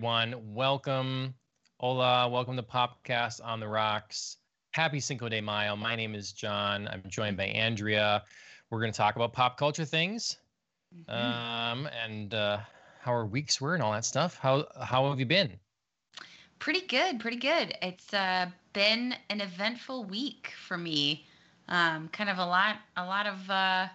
Everyone. Welcome. Hola. Welcome to Popcast on the Rocks. Happy Cinco de Mayo. My name is John. I'm joined by Andrea. We're going to talk about pop culture things Mm-hmm. um, and uh, how our weeks were and all that stuff. How, how have you been? Pretty good, pretty good. It's uh, been an eventful week for me. Um, kind of a lot, a lot of uh,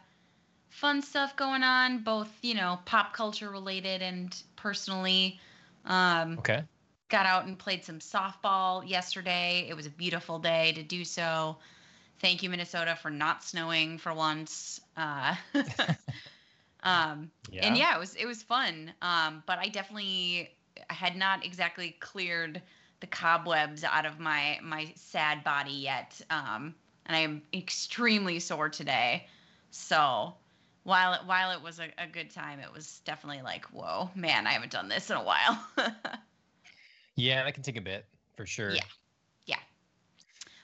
fun stuff going on, both you know, pop culture related and personally. Um, Okay. got out and played some softball yesterday. It was a beautiful day to do so. Thank you, Minnesota, for not snowing for once. Uh, um, Yeah. And yeah, it was it was fun. Um, but I definitely had not exactly cleared the cobwebs out of my my sad body yet. Um, and I am extremely sore today. So while it while it was a, a good time, it was definitely like, whoa, man, I haven't done this in a while. Yeah, that can take a bit for sure. Yeah. yeah.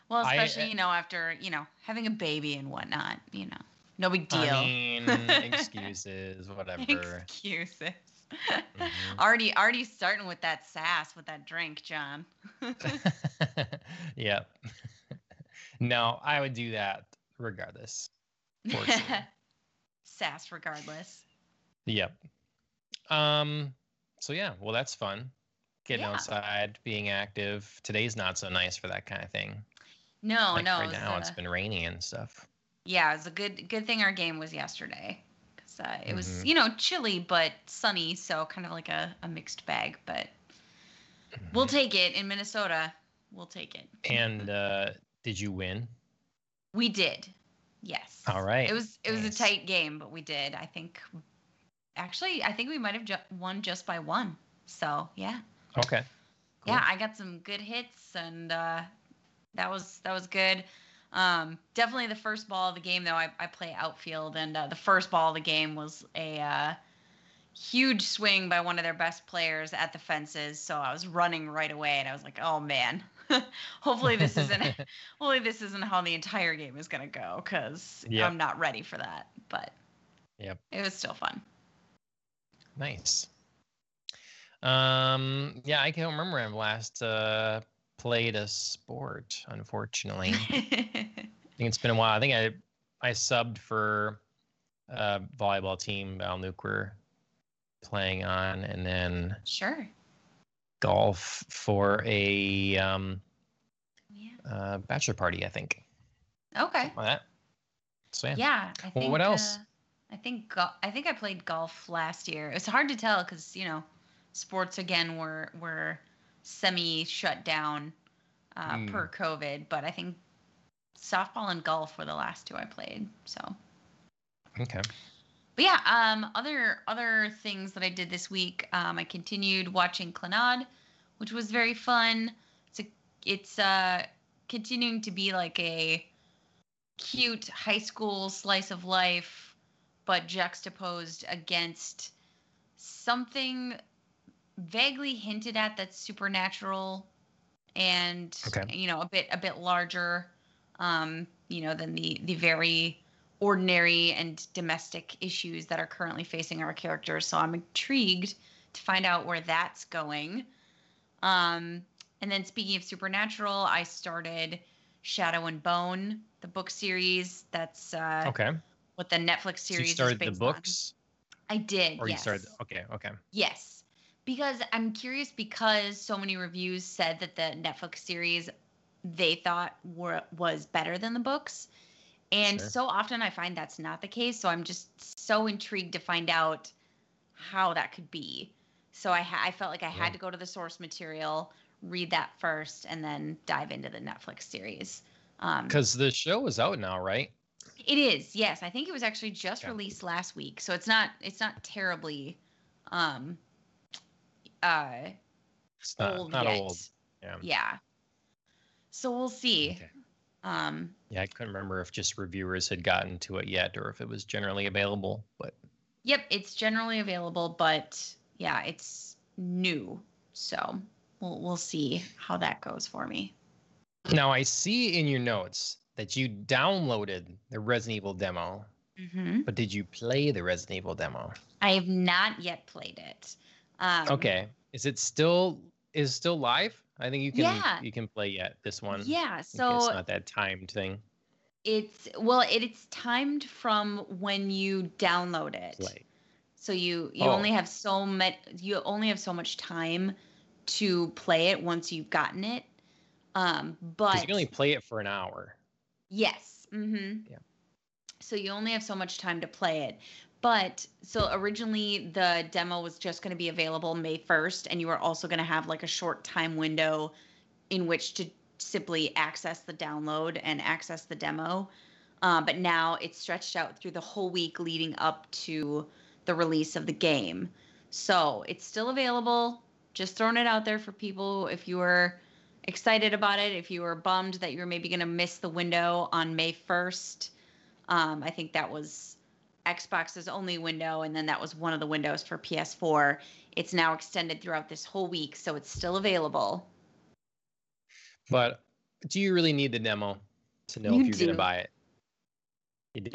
Well, I- especially you know after you know having a baby and whatnot. You know, no big deal. I mean, excuses, whatever. Excuses. Mhm. already, already starting with that sass with that drink, John. yep. no, I would do that regardless. Sass, regardless. Yep. Um. So yeah, well, that's fun. Getting Yeah. outside, being active. Today's not so nice for that kind of thing. No, like no. right it now, uh, it's been rainy and stuff. yeah, it was a good, good thing our game was yesterday. 'Cause, uh, it was, Mhm. you know, chilly but sunny, so kind of like a, a mixed bag. But we'll take it in Minnesota. We'll take it. And uh, did you win? We did. Yes. All right. It was it was Nice. a tight game, but we did. I think actually I think we might have ju- won just by one. So, yeah. Okay. Cool. Yeah, I got some good hits and uh that was that was good. Um definitely the first ball of the game though I I play outfield and uh, the first ball of the game was a uh huge swing by one of their best players at the fences so i was running right away and i was like oh man hopefully this isn't hopefully this isn't how the entire game is going to go because Yep. i'm not ready for that but Yep. it was still fun Nice. Um. Yeah, I can't remember when I last uh, played a sport. Unfortunately. I think it's been a while. I think I I subbed for a volleyball team Val Nuke were playing on, and then sure golf for a um, yeah uh, bachelor party. I think. okay Like that. So yeah. yeah i think Well, what else? uh, i think go- i think i played golf last year it's hard to tell because you know sports again were were semi shut down uh, Hmm. per covid but i think softball and golf were the last two i played so Okay. But yeah um other other things that i did this week um i continued watching Clannad, which was very fun it's a, it's uh continuing to be like a cute high school slice of life but juxtaposed against something vaguely hinted at that's supernatural and Okay. you know a bit a bit larger um you know than the the very ordinary and domestic issues that are currently facing our characters so i'm intrigued to find out where that's going um and then speaking of supernatural i started shadow and bone the book series that's uh Okay. what the netflix So you started the based on. books, i did or you yes. started? Okay. Okay. Yes. Because I'm curious because so many reviews said that the Netflix series they thought were was better than the books. And Sure. so often I find that's not the case, so I'm just so intrigued to find out how that could be. So I ha- I felt like I Yeah. had to go to the source material, read that first and then dive into the Netflix series. Um Because the show is out now, right? it is, yes. I think it was actually just Okay. released last week, so it's not it's not terribly um uh It's not old not yet. old. Yeah. Yeah. So we'll see. Okay. Um Yeah, I couldn't remember if just reviewers had gotten to it yet, or if it was generally available. But yep, it's generally available, but yeah, it's new. So we'll we'll see how that goes for me. now I see in your notes that you downloaded the Resident Evil demo, hmm but did you play the Resident Evil demo? I have not yet played it. Um, Okay. Is it still is it still live? I think you can Yeah. you can play yet this one. Yeah, so it's not that timed thing. it's well, it, it's timed from when you download it. Play. So you you Oh. only have so much you only have so much time to play it once you've gotten it. Um, but you can only play it for an hour. Yes. Mm-hmm. Yeah. So you only have so much time to play it. But so originally the demo was just going to be available May 1st, and you were also going to have like a short time window in which to simply access the download and access the demo. Uh, but now it's stretched out through the whole week leading up to the release of the game. So it's still available. Just throwing it out there for people if you were excited about it, if you were bummed that you were maybe going to miss the window on May 1st. Um, I think that was Xbox's only window, and then that was one of the windows for PS4. It's now extended throughout this whole week, so it's still available. But do you really need the demo to know You if you're do. gonna buy it?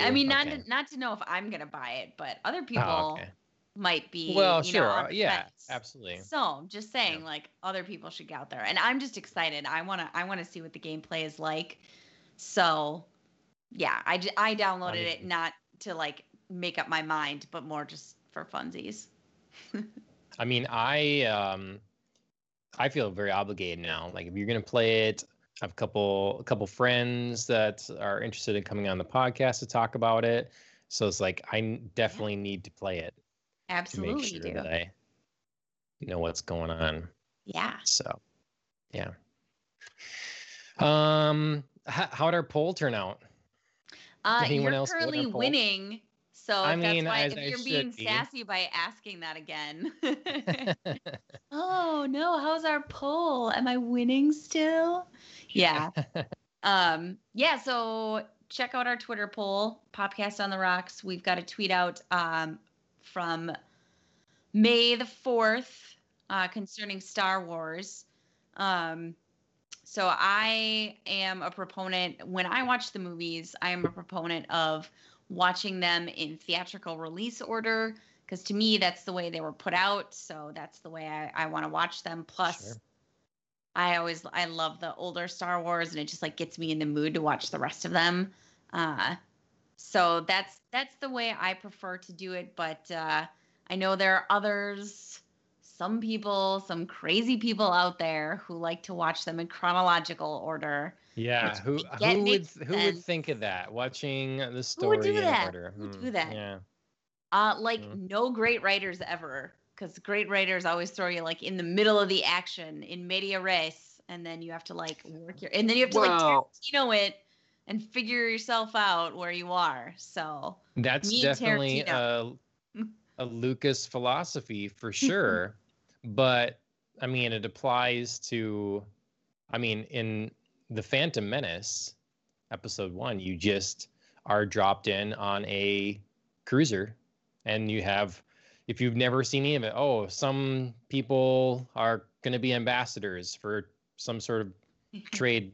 I mean, not Okay. to, not to know if I'm gonna buy it, but other Oh, people okay. might be. Well, you sure. Know, yeah, fence. absolutely. So just saying, like other people should get out there, and I'm just excited. I wanna I wanna see what the gameplay is like. So, yeah, I I downloaded it mean- not to like make up my mind, but more just for funsies. I mean, I um, I feel very obligated now. Like, if you're gonna play it, I have a couple a couple friends that are interested in coming on the podcast to talk about it. So it's like I definitely need to play it Absolutely to make you sure do. I know what's going on. Yeah. So, yeah. Um, how, how'd our poll turn out? Uh, anyone you're else currently winning. So I if mean, that's why if I you're being be. sassy by asking that again. oh no, how's our poll? Am I winning still? Yeah. um, yeah, so check out our Twitter poll, Podcast on the Rocks. We've got a tweet out um, from May the 4th uh, concerning Star Wars. Um, so I am a proponent, when I watch the movies, I am a proponent of watching them in theatrical release order because to me, that's the way they were put out. So that's the way I, I want to watch them. Plus, Sure. I always I love the older Star Wars, and it just like gets me in the mood to watch the rest of them. Uh, so that's that's the way I prefer to do it. But uh, I know there are others, some people, some crazy people out there who like to watch them in chronological order. Yeah, who who would makes who would think of that? Watching the Who story would do in that? order. Who would Hmm, do that? Yeah. Uh, like Mm. no great writers ever, because great writers always throw you like in the middle of the action in media res, and then you have to like work your, and then you have to like Well- Tarantino it and figure yourself out where you are. So That's definitely a, a Lucas philosophy for sure. but I mean, it applies to, I mean, in the Phantom Menace, episode one, you just are dropped in on a cruiser and you have, if you've never seen any of it, oh, some people are going to be ambassadors for some sort of trade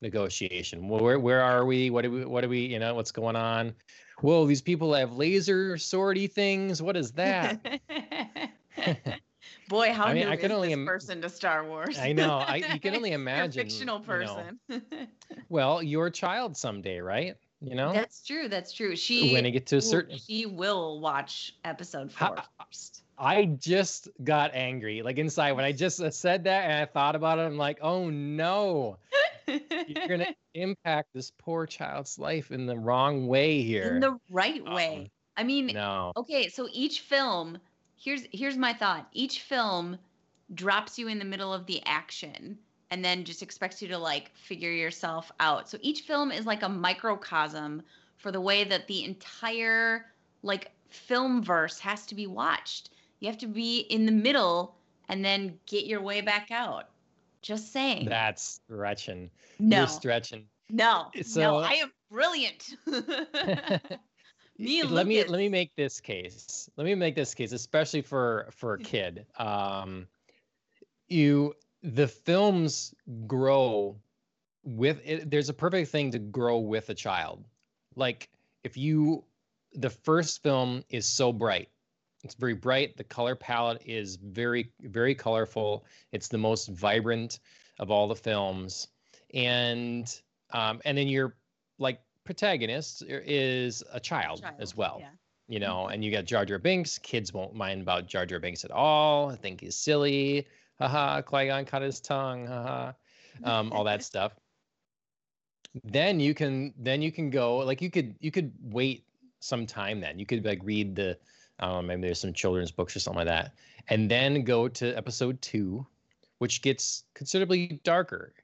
negotiation. Well, Where where are we? What do we what do we you know what's going on? Whoa, these people have laser swordy things. What is that? Boy, how I mean, I is can only this im- person to Star Wars? I know. I you can only imagine. fictional you know. person. well, your child someday, right? You know, That's true. That's true. She when it get to a certain. she will watch episode four first. I just got angry, like inside when I just uh, said that and I thought about it. I'm like, oh no, you're gonna impact this poor child's life in the wrong way here. in the right Um, way. I mean, no, okay, so each film, here's here's my thought. Each film drops you in the middle of the action and then just expects you to like figure yourself out. So each film is like a microcosm for the way that the entire like film verse has to be watched. You have to be in the middle and then get your way back out. Just saying. that's stretching. no. You're stretching. No. So- no, I am brilliant. Me let me let me make this case. Let me make this case, especially for for a kid. Um, you the films grow with it. There's a perfect thing to grow with a child. Like if you the first film is so bright, It's very bright. The color palette is very, very colorful. It's the most vibrant of all the films, and um, and then you're like protagonist is a child, child as well. Yeah. You know, mm-hmm. and you got Jar Jar Binks. Kids won't mind about Jar Jar Binks at all. I think he's silly. Haha, Qui Gon cut his tongue. Haha, um, all that stuff. Then you can then you can go like you could you could wait some time. Then you could like read the I don't know, maybe there's some children's books or something like that. And then go to episode two, which gets considerably darker.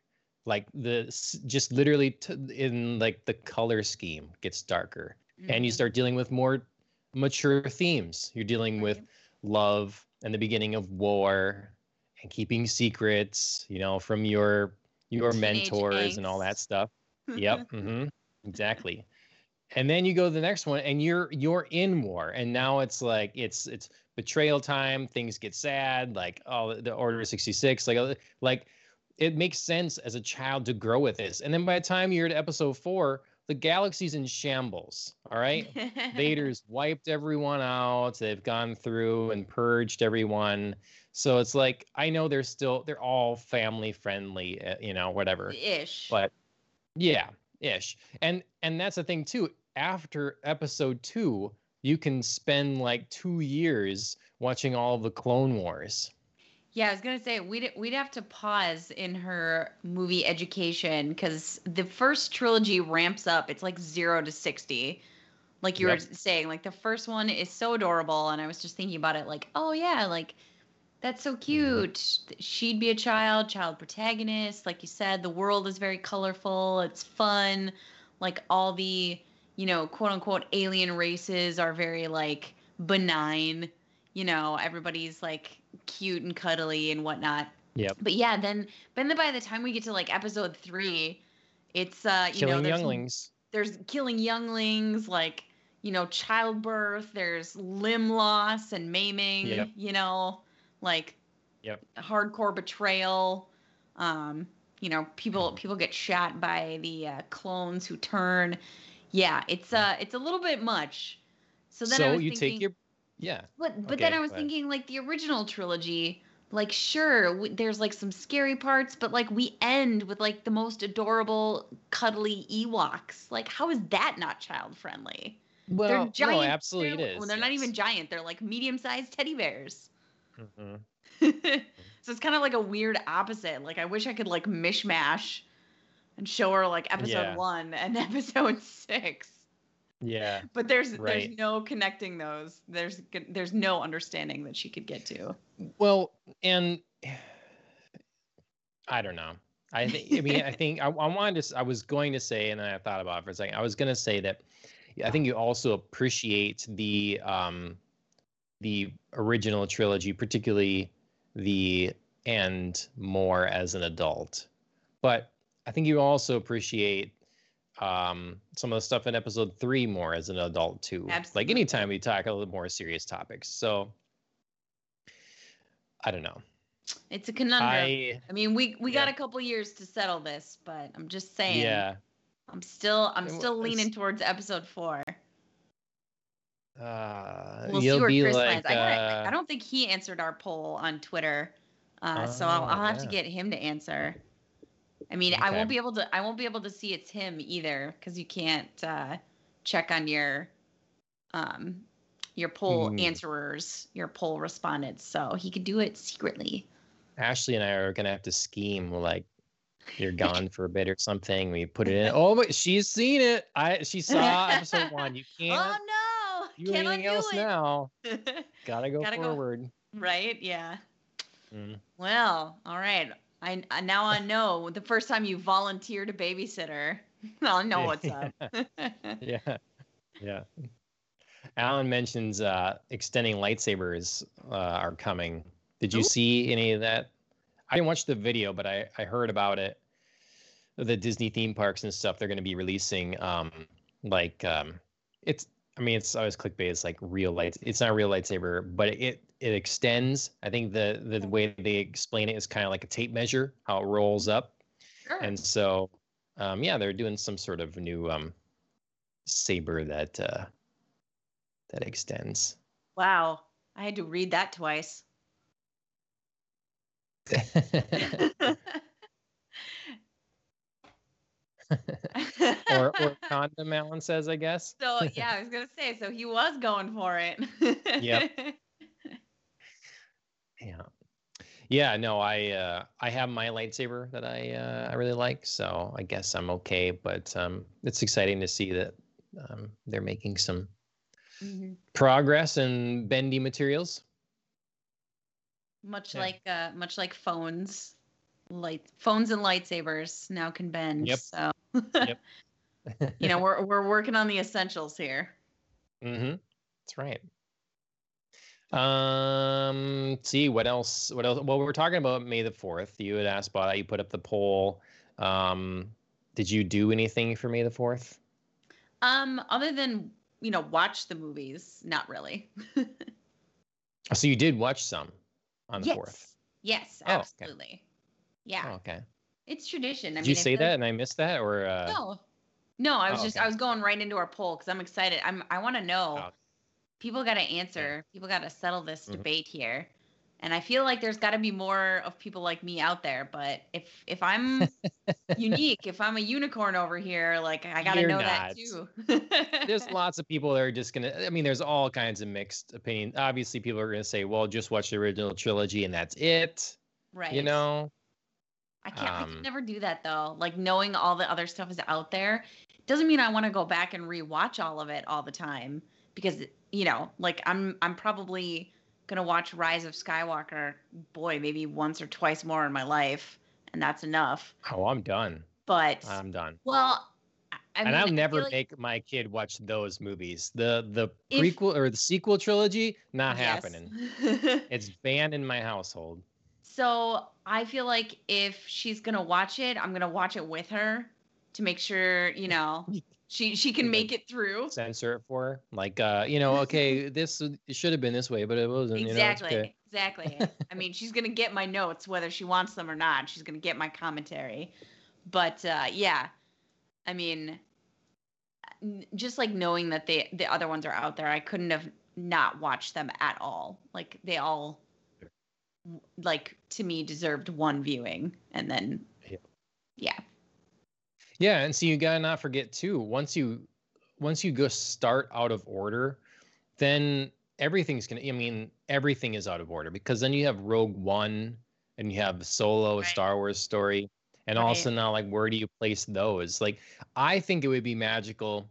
Like the just literally t- in like the color scheme gets darker, mm-hmm. and you mm-hmm. start dealing with more mature themes. You're dealing right. with love and the beginning of war and keeping secrets, you know, from your your Teenage mentors and all that stuff. Yep. mm-hmm, exactly and then you go to the next one and you're you're in war and now it's like it's it's betrayal time things get sad like oh the order 66 like uh, like it makes sense as a child to grow with this. And then by the time you're at episode four the galaxy's in shambles all right? Vader's wiped everyone out. They've gone through and purged everyone. So it's like i know they're still they're all family friendly uh, you know whatever. Ish. But yeah ish. And and that's the thing too after episode two, you can spend like two years watching all of the Clone Wars. Yeah, I was gonna say we'd we'd have to pause in her movie education because the first trilogy ramps up. It's like zero to sixty, like you yep. were saying. Like the first one is so adorable, and I was just thinking about it. Like, oh yeah, like that's so mm-hmm. cute. Mm-hmm. She'd be a child, child protagonist. Like you said, the world is very colorful. It's fun. Like all the you know, quote unquote alien races are very like benign. You know, everybody's like cute and cuddly and whatnot. Yep. But yeah, then but then by the time we get to like episode three, it's uh you killing know there's, younglings. There's killing younglings, like you know, childbirth. There's limb loss and maiming. Yep. You know, like yep. hardcore betrayal. Um, you know, people people get shot by the uh, clones who turn yeah, it's uh it's a little bit much. So then so I was you thinking, take your yeah. But but okay, then I was thinking like the original trilogy, like sure w- there's like some scary parts, but like we end with like the most adorable cuddly Ewoks. Like how is that not child friendly? Well, they're giant, no, absolutely they're, it is. Well, they're yes. not even giant. They're like medium-sized teddy bears. Mm-hmm. so it's kind of like a weird opposite. Like I wish I could like mishmash and show her like episode yeah. one and episode six. Yeah. But there's right. there's no connecting those. There's there's no understanding that she could get to. Well, and I don't know. I think I mean I think I, I wanted to I was going to say and then I thought about it for a second. I was going to say that I think you also appreciate the um the original trilogy, particularly the end more as an adult. But I think you also appreciate um, some of the stuff in episode three more as an adult too. Absolutely. Like anytime we talk a little more serious topics. So I don't know. It's a conundrum. I, I mean, we we yeah. got a couple years to settle this, but I'm just saying. Yeah. I'm still I'm still leaning towards episode four. Uh, we'll see where Chris like, lands. I, uh, I, don't think he answered our poll on Twitter, uh, so I'll, I'll have yeah. to get him to answer. I mean, okay. I won't be able to. I won't be able to see it's him either because you can't uh, check on your um, your poll mm. answerers, your poll respondents. So he could do it secretly. Ashley and I are gonna have to scheme like you're gone for a bit or something. We put it in. Oh, but she's seen it. I she saw episode one. You can't. Oh no! Do can't anything else it. now. Gotta go Gotta forward. Go. Right? Yeah. Mm. Well, all right. I, I now I know the first time you volunteered a babysitter, I'll know what's up. yeah, yeah. Alan mentions uh, extending lightsabers uh, are coming. Did you Ooh. see any of that? I didn't watch the video, but I, I heard about it. The Disney theme parks and stuff they're going to be releasing. Um, like um, it's I mean, it's always clickbait. It's like real light. It's not a real lightsaber, but it it extends. I think the the way they explain it is kind of like a tape measure, how it rolls up. Sure. And so, um, yeah, they're doing some sort of new um, saber that uh, that extends. Wow, I had to read that twice. or or condom Alan says, I guess. So yeah, I was gonna say, so he was going for it. Yep. Yeah. Yeah, no, I uh I have my lightsaber that I uh I really like, so I guess I'm okay, but um it's exciting to see that um they're making some Mhm. progress in bendy materials. Much Yeah. like uh much like phones. Light phones and lightsabers now can bend. Yep. So Yep. you know, we're we're working on the essentials here. Mm-hmm. That's right. Um, see what else? What else? Well, we were talking about May the Fourth. You had asked about. You put up the poll. Um, did you do anything for May the Fourth? Um, other than, you know, watch the movies, not really. So you did watch some on the yes. fourth. Yes, Oh, okay. absolutely. Yeah. Oh, okay. It's tradition. I Did mean, you say that like- and I missed that, or uh, No. No, I was Oh, just okay. I was going right into our poll because I'm excited. I'm I want to know. People got to answer. People got to settle this Mhm. debate here. And I feel like there's got to be more of people like me out there. But if if I'm unique, if I'm a unicorn over here, like I got to know that too. there's lots of people that are just gonna. I mean, there's all kinds of mixed opinion. Obviously, people are gonna say, "Well, just watch the original trilogy and that's it." right. You know. I can't. I Um, can never do that though. Like knowing all the other stuff is out there doesn't mean I want to go back and rewatch all of it all the time because you know, like I'm I'm probably gonna watch Rise of Skywalker, boy, maybe once or twice more in my life, and that's enough. Oh, I'm done. But I'm done. well, I- I and mean, I'll never like- make my kid watch those movies. The the If- prequel or the sequel trilogy, not Yes. happening. It's banned in my household. so I feel like if she's gonna watch it, I'm gonna watch it with her to make sure you know she she can make it through. Censor it for her. Like uh, you know, okay, this should have been this way, but it wasn't. Exactly. You know, okay. Exactly. I mean, she's gonna get my notes whether she wants them or not. She's gonna get my commentary. But uh, yeah, I mean, just like knowing that the the other ones are out there, I couldn't have not watched them at all. Like they all, like to me, deserved one viewing, and then Yeah. yeah, Yeah, and so you gotta not forget too. Once you once you go start out of order, then everything's gonna. I mean, everything is out of order because then you have Rogue One and you have Solo, a Star Wars story, and also Right. now like where do you place those? Like, I think it would be magical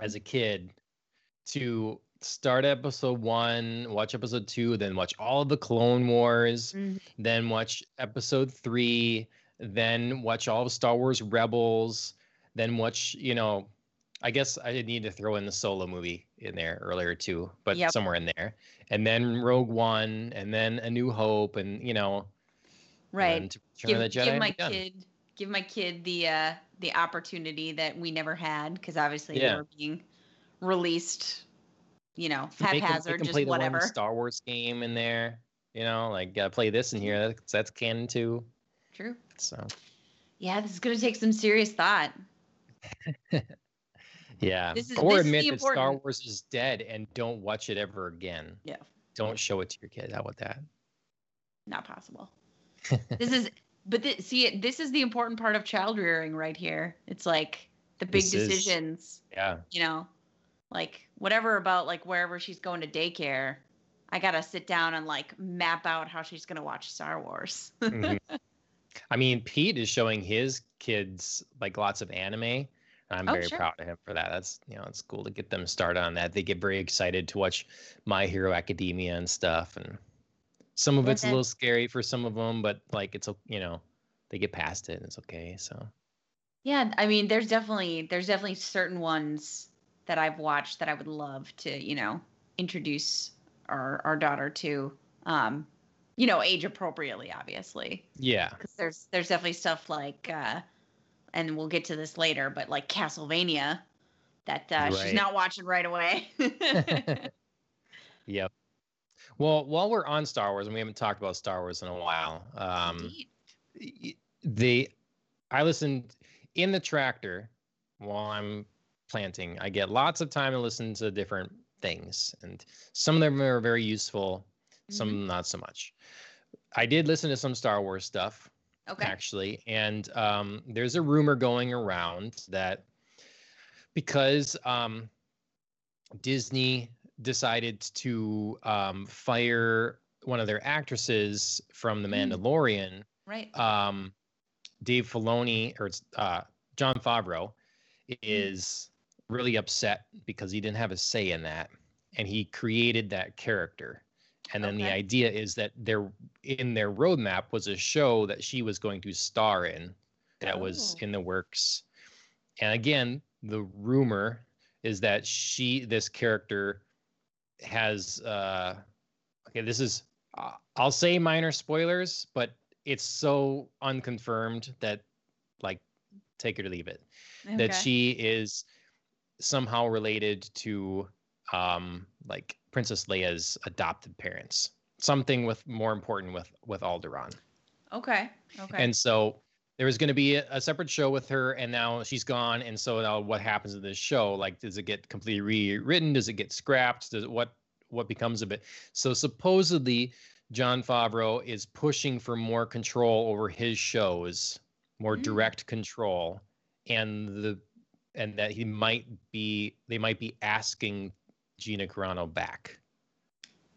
as a kid to start episode one, watch episode two, then watch all of the Clone Wars, Mhm. then watch episode three, then watch all of Star Wars Rebels, then watch, you know, I guess I need to throw in the solo movie in there earlier too, but Yep. somewhere in there. And then Rogue One, and then A New Hope, and you know, right. and give, of the Jedi. give my kid give my kid the uh the opportunity that we never had because obviously Yeah. they were being released you know Make 'em- make haphazard just play whatever Star Wars game in there. You know, like uh, play this in here. That's, that's canon too. true So yeah this is gonna take some serious thought yeah, This is- or this admit that Star Wars is dead and don't watch it ever again. Yeah. Don't show it to your kid. How about that? not possible this is but th- see it this is the important part of child rearing right here it's like the big This is- decisions Yeah. you know like whatever about like wherever she's going to daycare i gotta sit down and like map out how she's gonna watch star wars Mhm. I mean, Pete is showing his kids like lots of anime. and I'm Oh, very sure. proud of him for that. That's you know, it's cool to get them started on that. They get very excited to watch My Hero Academia and stuff, and some of it's a little scary for some of them, but like it's you know, they get past it and it's okay. So Yeah, I mean, there's definitely there's definitely certain ones that I've watched that I would love to, you know, introduce our our daughter to, um, you know, age appropriately, obviously, yeah, because there's there's definitely stuff like, uh, and we'll get to this later, but like Castlevania, that uh, she's not watching right away. yep. Well, while we're on Star Wars, and we haven't talked about Star Wars in a while, um, Indeed. they I listened in the tractor while I'm planting. I get lots of time to listen to different things, and some of them are very useful, some Mhm. not so much. I did listen to some Star Wars stuff Okay. actually, and um, there's a rumor going around that because um, Disney decided to um, fire one of their actresses from The Mm. Mandalorian, Right. um, Dave Filoni or uh, Jon Favreau is really upset because he didn't have a say in that, and he created that character. And then the idea is that there in their roadmap was a show that she was going to star in that was Oh. in the works. And again, the rumor is that she this character has uh okay, this is uh, I'll say minor spoilers, but it's so unconfirmed that like take it or leave it that she is somehow related to um like Princess Leia's adopted parents. Something with more important with with Alderaan. Okay. Okay. And so there was going to be a, separate show with her, and now she's gone. And so now, what happens to this show? Like, does it get completely rewritten? Does it get scrapped? Does it, what what becomes of it? So supposedly, Jon Favreau is pushing for more control over his shows, more Mm. direct control, and the and that he might be they might be asking Gina Carano back.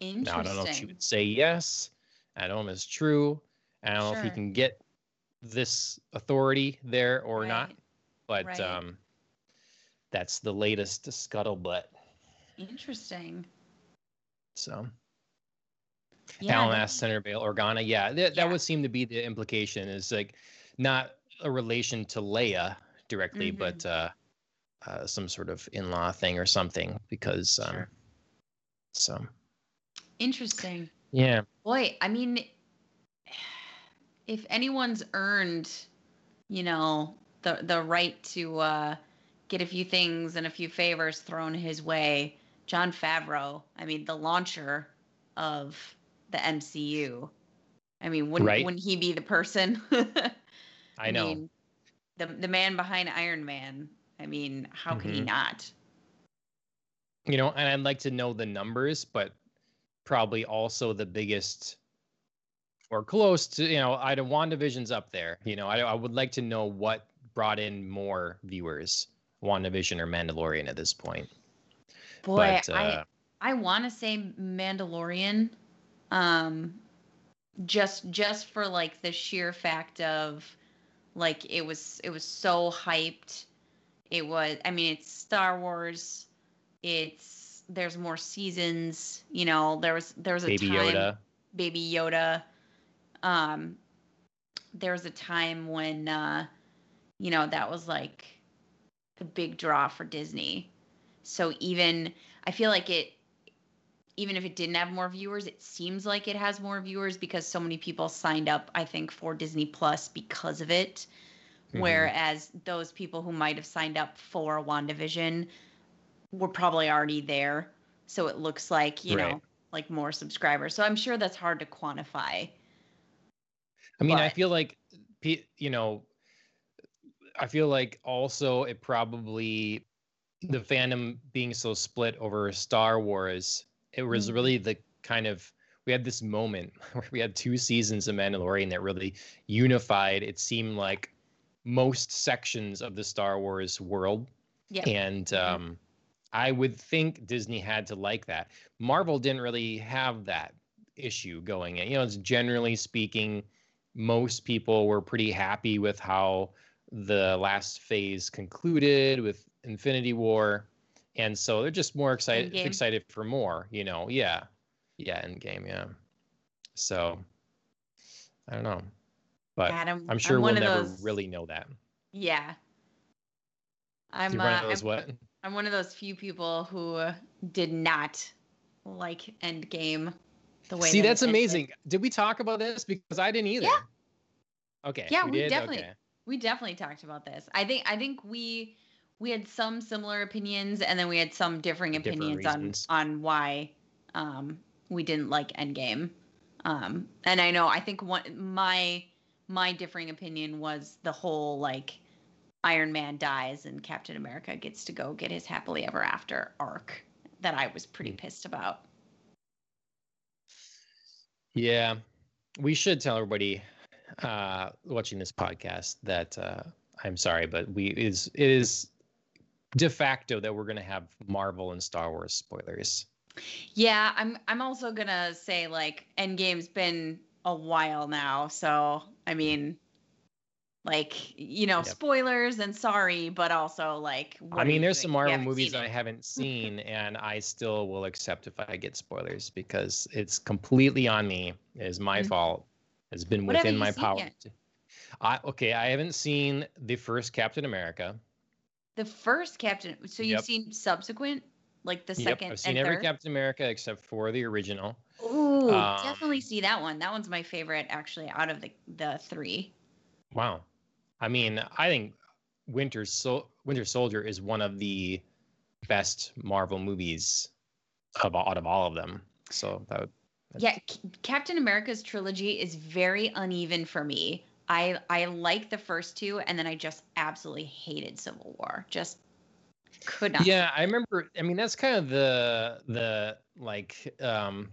Interesting. Now I don't know if she would say yes. I don't know if it's true. I don't know if he can get this authority there or not. But right. um, that's the latest scuttlebutt. Interesting. So Yeah. Alan asked Senator Bail Organa. Yeah, that, that would seem to be the implication. Is like not a relation to Leia directly, Mhm. but uh, uh, some sort of in-law thing or something. Because um, Sure. so Interesting. yeah, Boy, I mean, if anyone's earned, you know, the the right to uh, get a few things and a few favors thrown his way, Jon Favreau. I mean, the launcher of the MCU. I mean, wouldn't Right. wouldn't he be the person? I know. mean, the the man behind Iron Man. I mean, how could he Mhm. not? you know, and I'd like to know the numbers, but probably also the biggest or close to, you know, I don't WandaVision's up there. You know, I, I would like to know what brought in more viewers, WandaVision or Mandalorian at this point. Boy, but I uh, I want to say Mandalorian, um, just just for like the sheer fact of, like it was it was so hyped. It was. I mean, it's Star Wars. It's there's more seasons. You know, there was there was a Baby time. Yoda. Baby Yoda. Um, there was a time when, uh, you know, that was like a big draw for Disney. So even I feel like it, even if it didn't have more viewers, it seems like it has more viewers because so many people signed up. I think for Disney Plus because of it. Mhm. Whereas those people who might have signed up for WandaVision were probably already there. So it looks like, you Right. know, like more subscribers. So I'm sure that's hard to quantify. I mean, I feel like, you know, I feel like also it probably the fandom being so split over Star Wars, it was Mhm. really the kind of we had this moment where we had two seasons of Mandalorian that really unified. It seemed like most sections of the Star Wars world, Yep. and Mhm. um, I would think Disney had to like that. Marvel didn't really have that issue going. In. You know, it's generally speaking, most people were pretty happy with how the last phase concluded with Infinity War, and so they're just more excited Endgame. excited for more. You know, yeah, yeah, Endgame, yeah. So I don't know, but Adam, I'm sure we'll never those- really know that. Yeah. I'm uh, one of those I'm, what? I'm one of those few people who did not like Endgame the way. See, that that's amazing. Did we talk about this? Because I didn't either. Yeah. Okay. Yeah, we, we definitely- Okay. We definitely talked about this. I think I think we we had some similar opinions and then we had some differing opinions on on why um we didn't like Endgame. Um and I know I think one my my differing opinion was the whole like Iron Man dies and Captain America gets to go get his happily ever after arc. that I was pretty pissed about. Yeah, we should tell everybody uh, watching this podcast that uh, I'm sorry, but we is it is de facto that we're going to have Marvel and Star Wars spoilers. Yeah, I'm I'm also gonna say like Endgame's been a while now, so I mean, like you know, yep. spoilers and sorry, but also like. I mean, there's some Marvel movies I haven't seen, and I still will accept if I get spoilers because it's completely on me. It is my mm-hmm. fault. It's been what within my power. I okay, I haven't seen the first Captain America. The first Captain. So you've yep. seen subsequent, like the second. Yep, I've seen every? Captain America except for the original. Ooh, um, definitely see that one. That one's my favorite, actually, out of the the three. Wow, I mean, I think Winter Sol- Winter Soldier is one of the best Marvel movies of out of all of them. So that would, yeah, C- Captain America's trilogy is very uneven for me. I I like the first two, and then I just absolutely hated Civil War. Just could not. Yeah, I remember. I mean, that's kind of the the like um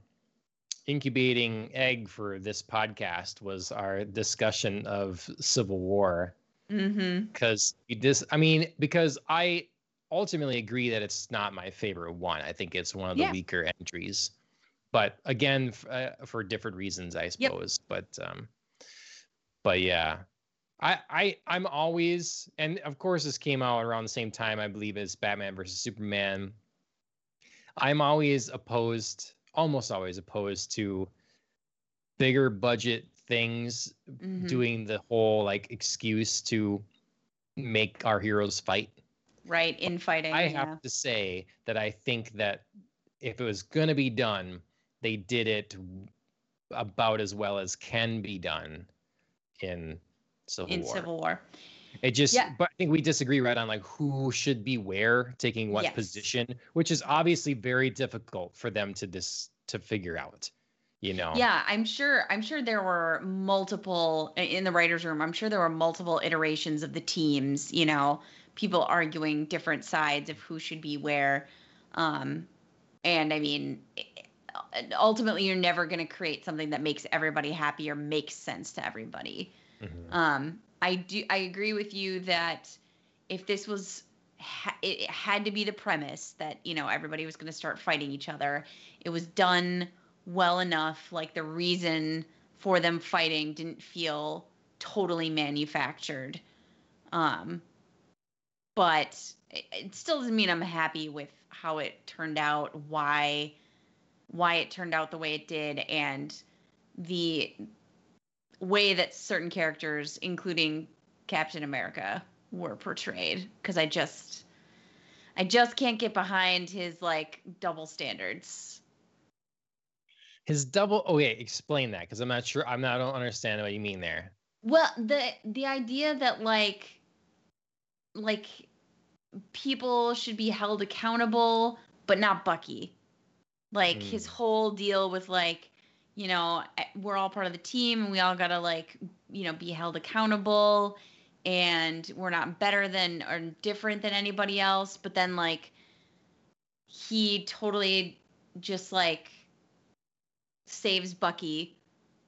incubating egg for this podcast was our discussion of Civil War. Mm-hmm. Because this, I mean, because I ultimately agree that it's not my favorite one. I think it's one of the yeah. weaker entries. But again, f- uh, for different reasons, I suppose. Yep. But um, but yeah, I I I'm always and of course this came out around the same time I believe as Batman versus Superman. I'm always opposed, almost always opposed to bigger budget things mm-hmm. doing the whole like excuse to make our heroes fight. Right, in fighting. I yeah. have to say that I think that if it was going to be done, they did it about as well as can be done in Civil in War. Civil War. It just, yeah. but I think we disagree right on like who should be where, taking what yes. position, which is obviously very difficult for them to this to figure out. You know. Yeah, I'm sure. I'm sure there were multiple in the writers' room. I'm sure there were multiple iterations of the teams. You know, people arguing different sides of who should be where. Um, and I mean, ultimately, you're never going to create something that makes everybody happy or makes sense to everybody. Mm-hmm. Um, I do. I agree with you that if this was, it had to be the premise that you know everybody was going to start fighting each other. It was done well enough. Like the reason for them fighting didn't feel totally manufactured. Um, but it, still doesn't mean I'm happy with how it turned out. Why, why it turned out the way it did, and the way that certain characters, including Captain America, were portrayed. Because I just, I just can't get behind his like double standards. His double. Oh yeah, explain that because I'm not sure. I'm not. I don't understand what you mean there. Well, the the idea that like, like, people should be held accountable, but not Bucky. Like mm. his whole deal with like you know, we're all part of the team and we all got to like, you know, be held accountable and we're not better than or different than anybody else. But then like he totally just like saves Bucky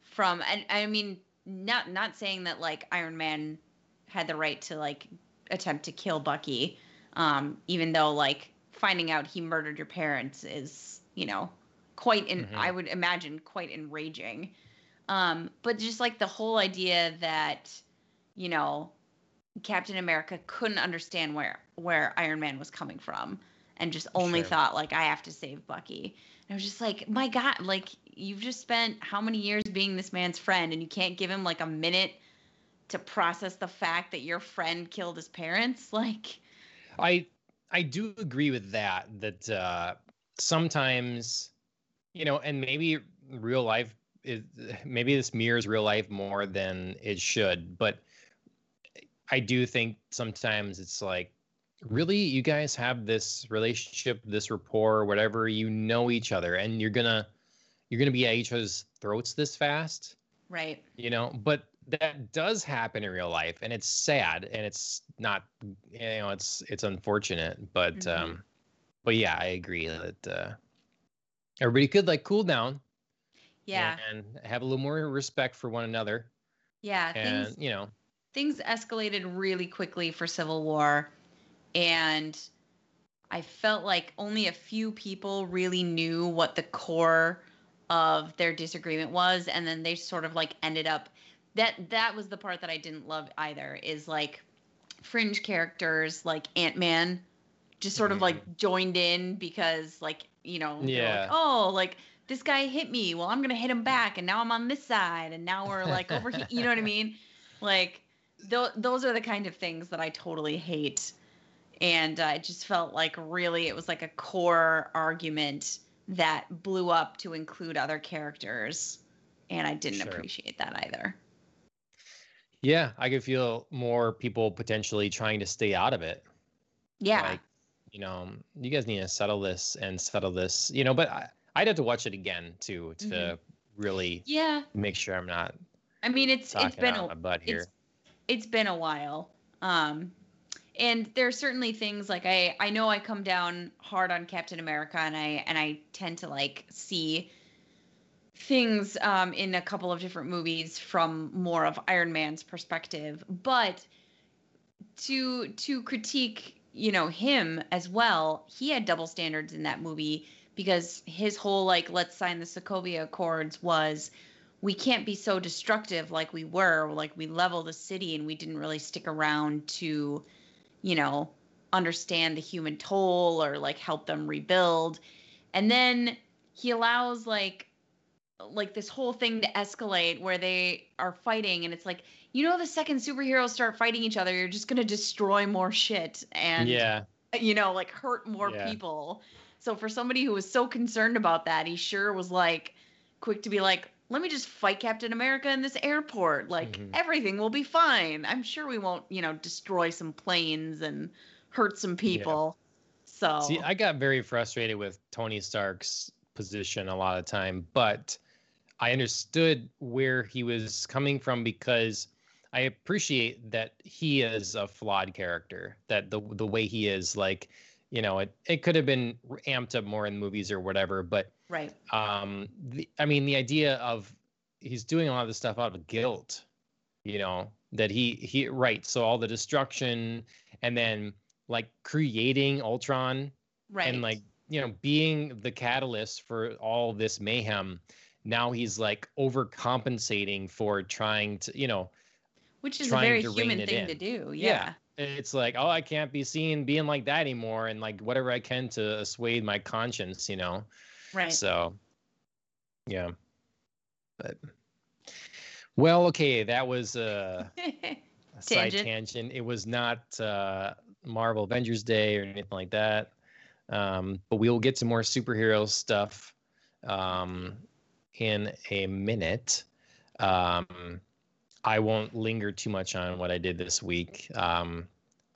from and I mean not not saying that like Iron Man had the right to like attempt to kill Bucky um even though like finding out he murdered your parents is, you know, quite in mm-hmm. I would imagine quite enraging. Um, but just like the whole idea that, you know, Captain America couldn't understand where where Iron Man was coming from and just only sure. thought like I have to save Bucky. And I was just like, my God, like you've just spent how many years being this man's friend and you can't give him like a minute to process the fact that your friend killed his parents? Like I I do agree with that that uh sometimes you know, and maybe real life is maybe this mirrors real life more than it should, but I do think sometimes it's like really you guys have this relationship, this rapport, whatever, you know each other and you're to you're to be at each other's throats this fast. Right. You know, but that does happen in real life and it's sad and it's not you know it's it's unfortunate but mm-hmm. um but yeah, I agree that uh, everybody could like cool down. Yeah. And have a little more respect for one another. Yeah. And Things you know, things escalated really quickly for Civil War, and I felt like only a few people really knew what the core of their disagreement was, and then they sort of like ended up. That that was the part that I didn't love either. Is like fringe characters like Ant Man, just sort of Mhm. like joined in because like you know Yeah. like oh like this guy hit me well I'm gonna hit him back and now I'm on this side and now we're like over here you know what I mean like th- those are the kind of things that I totally hate. And uh, it just felt like really it was like a core argument that blew up to include other characters. And I didn't Sure. appreciate that either. yeah, I could feel more people potentially trying to stay out of it. Yeah. Like, you know, you guys need to settle this and settle this. You know, but I, I'd have to watch it again too to Mhm. really yeah. make sure I'm not I mean, it's it's been a, butt here. it's it's been a while. Um and there are certainly things like I I know I come down hard on Captain America and I and I tend to like see things um in a couple of different movies from more of Iron Man's perspective, but to to critique, you know, him as well, he had double standards in that movie because his whole like let's sign the Sokovia Accords was we can't be so destructive like we were like we leveled the city and we didn't really stick around to you know understand the human toll or like help them rebuild. And then he allows like like this whole thing to escalate where they are fighting and it's like you know the second superheroes start fighting each other you're just going to destroy more shit and yeah, you know, like hurt more Yeah. people. So for somebody who was so concerned about that, he sure was like quick to be like, let me just fight Captain America in this airport. Like Mhm. everything will be fine. I'm sure we won't, you know, destroy some planes and hurt some people. So See, I got very frustrated with Tony Stark's position a lot of time, but I understood where he was coming from because I appreciate that he is a flawed character. That the the way he is, like, you know, it it could have been amped up more in movies or whatever, but right. um the, i mean the idea of he's doing a lot of this stuff out of guilt you know that he he right so all the destruction and then like creating ultron Right. and like you know being the catalyst for all this mayhem now he's like overcompensating for trying to you know which is a very human thing in. to do. Yeah. Yeah. it's like oh i can't be seen being like that anymore and like whatever i can to assuage my conscience you know Right. so, yeah. But well, okay, that was a, a side Tangent. tangent. It was not uh, Marvel Avengers Day or anything like that. Um, but we will get to more superhero stuff um, in a minute. Um, I won't linger too much on what I did this week. Um,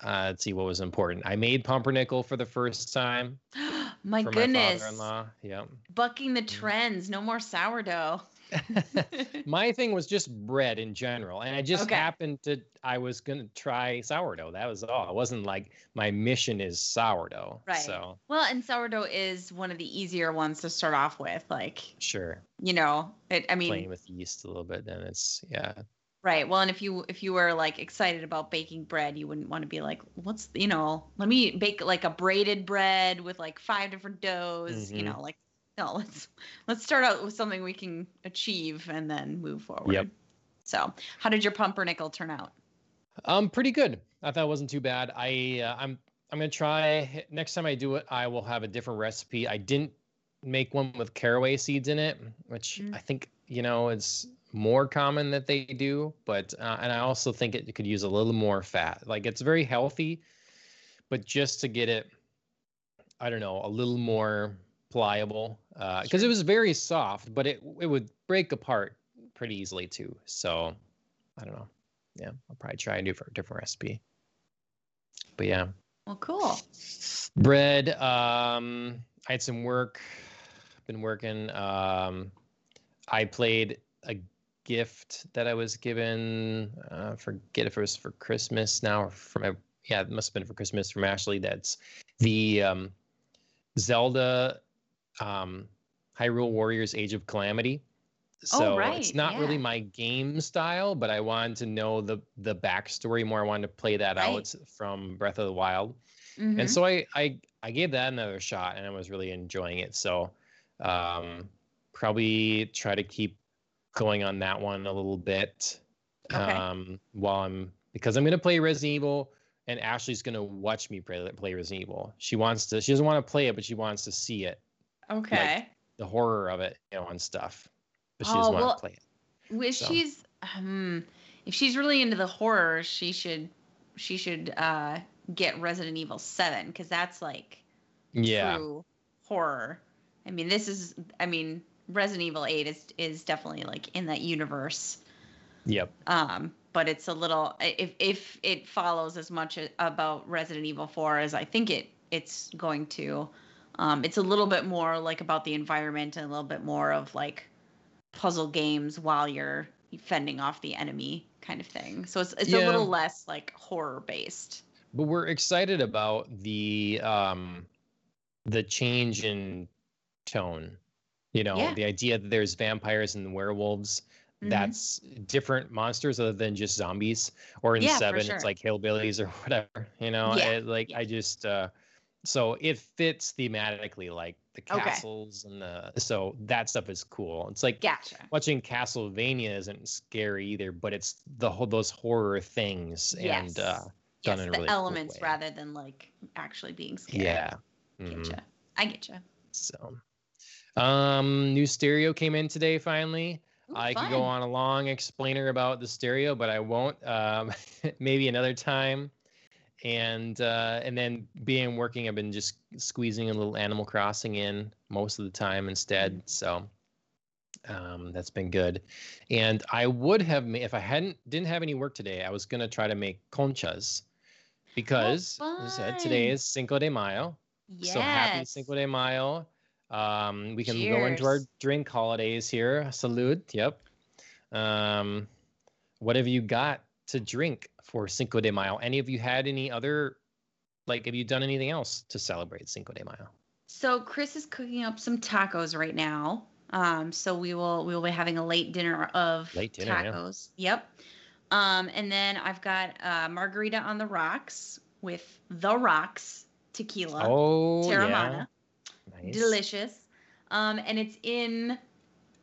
uh, let's see what was important. I made pumpernickel for the first time my for goodness. my father-in-law. Yep. Bucking the trends. No more sourdough. my thing was just bread in general and i just Okay. happened to i was gonna try sourdough that was all it wasn't like my mission is sourdough Right. so Well, and sourdough is one of the easier ones to start off with. Like, sure you know, it, I mean, playing with yeast a little bit then it's yeah right. Well, and if you if you were like excited about baking bread, you wouldn't want to be like, what's you know, let me bake like a braided bread with like five different doughs. You Mhm. know, like no, let's let's start out with something we can achieve and then move forward. Yep. So, how did your pumpernickel turn out? um pretty good i thought it wasn't too bad i uh, i'm i'm gonna try next time i do it i will have a different recipe i didn't make one with caraway seeds in it which Mm. i think you know it's more common that they do but uh, and i also think it could use a little more fat like it's very healthy but just to get it i don't know a little more pliable because Sure. it was very soft but it it would break apart pretty easily too so i don't know yeah i'll probably try and do for a different recipe but yeah Well, cool. bread um i had some work been working um i played a gift that i was given uh forget if it was for christmas now or for my yeah it must have been for christmas from ashley that's the um Zelda um, Hyrule Warriors Age of Calamity. So oh, right. it's not yeah. really my game style, but I wanted to know the the backstory more. I wanted to play that right. out from Breath of the Wild. Mm-hmm. And so I, I I gave that another shot and I was really enjoying it. So um probably try to keep going on that one a little bit. Okay. Um while I'm because I'm gonna play Resident Evil and Ashley's gonna watch me play play Resident Evil. She wants to she doesn't want to play it, but she wants to see it. Okay. The horror of it, you know, and stuff. But she Oh, doesn't want well, to play it. if so. she's um, if she's really into the horror, she should she should uh get Resident Evil Seven because that's like Yeah. true horror. I mean, this is I mean Resident Evil Eight is is definitely like in that universe. Yep. Um, but it's a little if if it follows as much about Resident Evil Four as I think it it's going to. Um, it's a little bit more like about the environment and a little bit more of like puzzle games while you're fending off the enemy kind of thing. So it's it's a little less like horror based. but we're excited about the um the change in tone you know Yeah. the idea that there's vampires and werewolves Mhm. that's different monsters other than just zombies or in Yeah, seven sure. it's like hillbillies or whatever you know Yeah, It- like yeah. i just uh so it fits thematically like the Okay. castles and the so that stuff is cool it's like Gotcha. watching castlevania isn't scary either but it's the whole those horror things Yes. and uh done yes, in a the really cool elements way. rather than like actually being scary. Yeah. Mhm. Getcha. I getcha. So, um, new stereo came in today. Finally, Ooh, I could go on a long explainer about the stereo, but I won't. Um, maybe another time. And uh, and then being working, I've been just squeezing a little Animal Crossing in most of the time instead. So. Um, that's been good, and I would have ma- if I hadn't didn't have any work today. I was gonna try to make conchas, because as I said today is Cinco de Mayo, Yes. so happy Cinco de Mayo. Um, we can go into our drink holidays here. Salud. Yep. Um, what have you got to drink for Cinco de Mayo? Any of you had any other, like, have you done anything else to celebrate Cinco de Mayo? So Chris is cooking up some tacos right now. Um, so we will we will be having a late dinner of Late dinner, yeah. tacos. Yep. Um, and then I've got uh, margarita on the rocks with the rocks tequila, oh, Teremana, yeah. Nice. delicious. Um, and it's in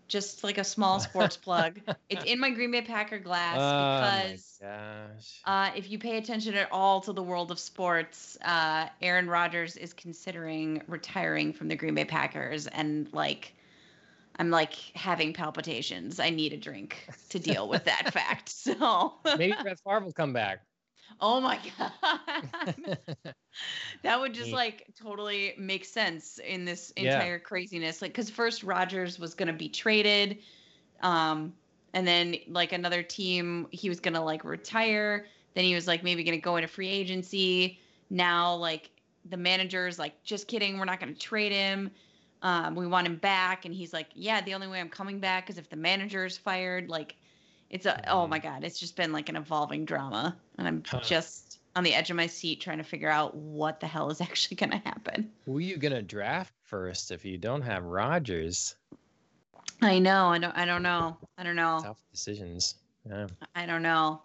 just like a small sports plug. It's in my Green Bay Packer glass because Oh gosh. uh, if you pay attention at all to the world of sports, uh, Aaron Rodgers is considering retiring from the Green Bay Packers, and like, I'm like having palpitations. I need a drink to deal with that fact. So, Maybe Brett Favre will come back. Oh my god, that would just like totally make sense in this Yeah. entire craziness. Like, because first Rodgers was gonna be traded, um, and then like another team, he was gonna like retire. Then he was like maybe gonna go into free agency. Now like the manager's like, just kidding, we're not gonna trade him. Um, we want him back, and he's like, yeah, the only way I'm coming back is if the manager's fired. Like, it's a oh my god, it's just been like an evolving drama, and I'm Huh. just on the edge of my seat trying to figure out what the hell is actually gonna happen. Who are you gonna draft first if you don't have Rodgers? I know, I don't, I don't know, I don't know. Tough decisions. Yeah. I don't know.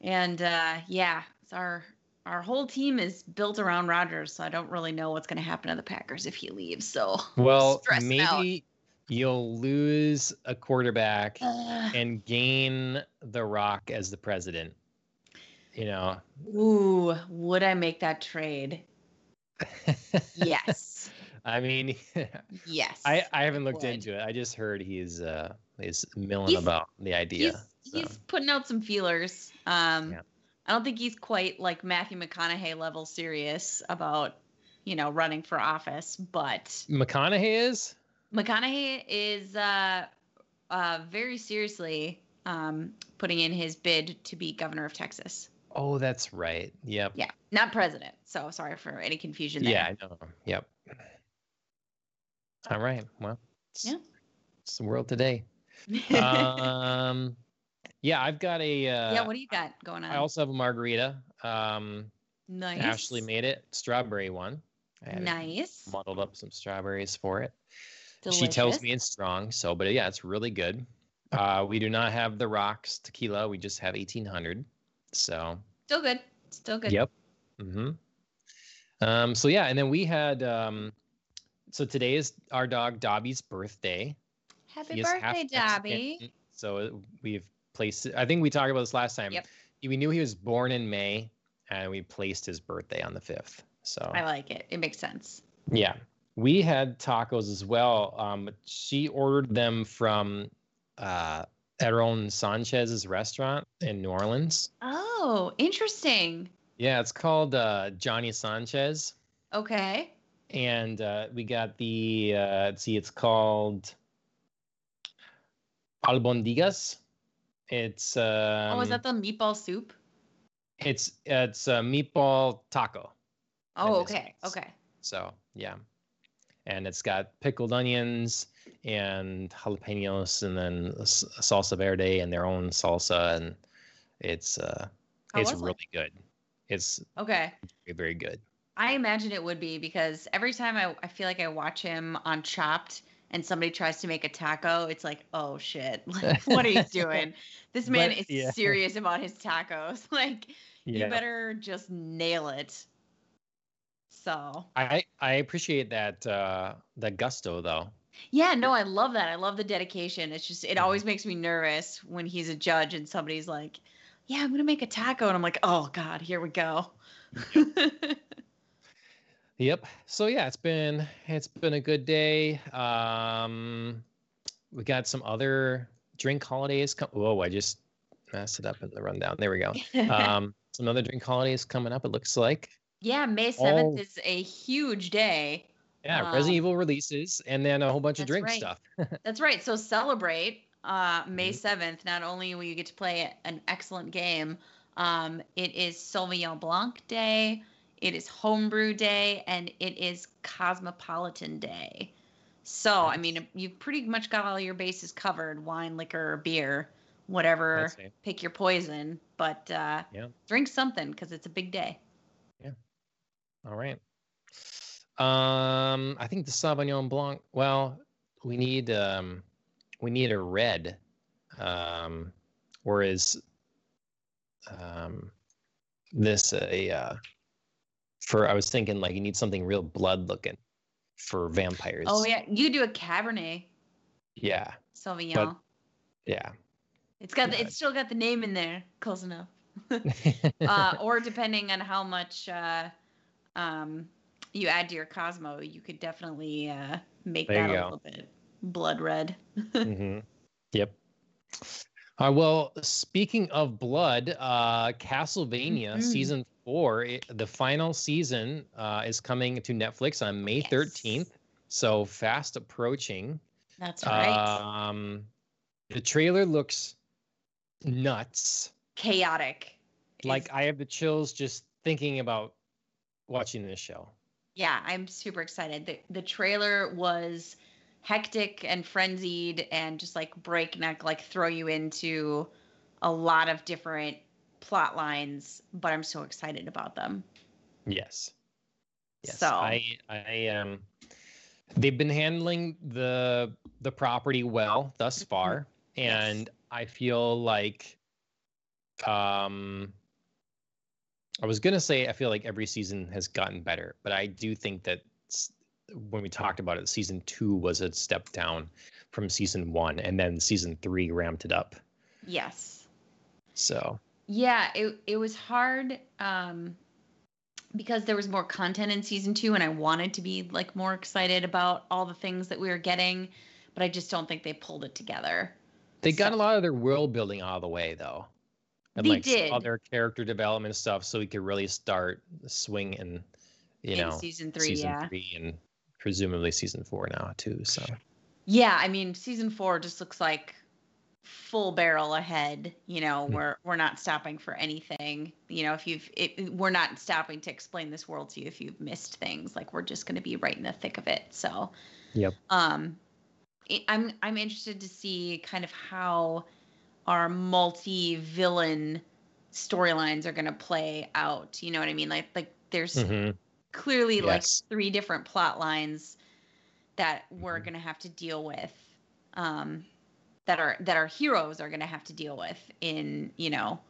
And uh, yeah, it's our our whole team is built around Rodgers, so I don't really know what's going to happen to the Packers if he leaves. So Well, stressing out. maybe you'll lose a quarterback Uh, and gain The Rock as the president. You know. ooh, would I make that trade? Yes, I mean, yes. I I haven't looked would. into it. I just heard he's uh he's milling He's- about the idea. He's so. he's putting out some feelers. Um, Yeah. I don't think he's quite like Matthew McConaughey level serious about you know running for office, but McConaughey is. McConaughey is uh, uh, very seriously um, putting in his bid to be governor of Texas. Oh, that's right. Yep. Yeah, not president. So sorry for any confusion there. Yeah, I know. Yep. All right. Well, it's, Yeah. it's the world today. um, yeah, I've got a. Uh, yeah, what do you got going on? I also have a margarita. Um, nice. Ashley made it, strawberry one. nice. Muddled up some strawberries for it. Delicious. She tells me it's strong, so but yeah, it's really good. Uh, we do not have the rocks tequila. We just have 1800. So still good. Still good. Yep. Mm-hmm. Um, so yeah, and then we had um, so today is our dog Dobby's birthday. Happy He birthday, Dobby. So we've placed. I think we talked about this last time. Yep. We knew he was born in May, and we placed his birthday on the fifth. So I like it. It makes sense. yeah, we had tacos as well. Um, she ordered them from uh, Aaron Sanchez's restaurant in New Orleans. Oh, interesting. Yeah, it's called uh, Johnny Sanchez, Okay. and uh, we got the. Uh, let's see, it's called albondigas. It's um, oh, is that the meatball soup? it's it's a meatball taco. Oh, okay. Okay. So yeah, and it's got pickled onions and jalapenos, and then salsa verde and their own salsa, and it's uh, How it's was it? really good. It's Okay. very, very good. I imagine it would be because every time I, I feel like I watch him on Chopped and somebody tries to make a taco, it's like, oh shit, like what are you doing? This man But- is yeah. serious about his tacos. Like Yeah, you better just nail it. So I I appreciate that uh, that gusto though. yeah, no, I love that. I love the dedication. It's just it always makes me nervous when he's a judge and somebody's like, Yeah, I'm gonna make a taco, and I'm like, Oh God, here we go. Yep. So yeah, it's been it's been a good day. Um, we got some other drink holidays. Com- Whoa, I just messed it up in the rundown. There we go. Um, some other drink holidays coming up. It looks like. Yeah, May 7th all- is a huge day. Yeah, Um, Resident Evil releases, and then a whole bunch of drink right. stuff. That's right. So celebrate uh, May Mhm. 7th. Not only will you get to play an excellent game, um, it is Sauvignon Blanc Day, it is Homebrew Day, and it is Cosmopolitan Day. So, I mean, you've pretty much got all your bases covered wine, liquor, beer, whatever. Pick your poison, but uh, Yeah. drink something because it's a big day. All right. Um, I think the Sauvignon Blanc. Well, we need um, we need a red. Um, or is um, this a uh, for? I was thinking like you need something real blood looking for vampires. Oh, yeah. You could do a Cabernet Yeah. Sauvignon. Yeah. it's got the, it's still got the name in there. Close enough. uh, or depending on how much uh, um, you add to your Cosmo, you could definitely uh, make There that a go. little bit blood red. hmm Yep. Uh, well, speaking of blood, uh, Castlevania Mhm. season four, it, the final season uh, is coming to Netflix on May Yes. 13th. So fast approaching. That's right. Um, the trailer looks nuts. Chaotic. is- Like I have the chills just thinking about watching this show. yeah, I'm super excited. The, the trailer was hectic and frenzied and just like breakneck, like throw you into a lot of different plot lines, but I'm so excited about them. Yes. Yes. So- I I um they've been handling the the property well thus far Mm-hmm. Yes. and I feel like um I was going to say I feel like every season has gotten better, but I do think that when we talked about it season 2 was a step down from season 1 and then season 3 ramped it up. Yes. So, Yeah, it it was hard um because there was more content in season 2 and I wanted to be like more excited about all the things that we were getting, but I just don't think they pulled it together. They got a lot of their world building out of the way, though, and They like did. other character development stuff, so we could really start swing in, you in know, season 3, season yeah. three and presumably season four now too. So Yeah, I mean, season 4 just looks like full barrel ahead, you know, Hmm. we're we're not stopping for anything. You know, if you've it, we're not stopping to explain this world to you if you've missed things. Like we're just going to be right in the thick of it. So, Yep. Um I'm I'm interested to see kind of how our multi-villain storylines are going to play out. You know what I mean? Like like there's Mhm. clearly Yes. like three different plot lines that we're Mhm. going to have to deal with um that are that our heroes are going to have to deal with in you know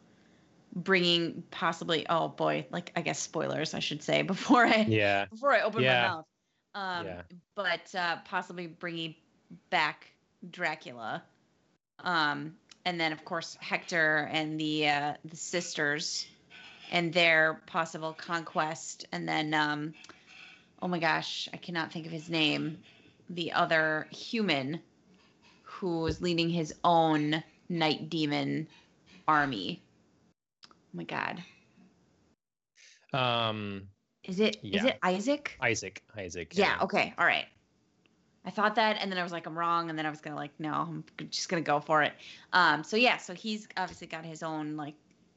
bringing possibly oh boy like i guess spoilers i should say before i Yeah. before i open Yeah. my mouth um Yeah. but uh possibly bringing back dracula um and then of course hector and the uh the sisters and their possible conquest and then um oh my gosh i cannot think of his name the other human who is leading his own night demon army oh my god Um, is it is Yeah. it isaac Isaac. Isaac. yeah okay all right i thought that and then i was like i'm wrong and then i was gonna like no i'm just gonna go for it um so yeah so he's obviously got his own like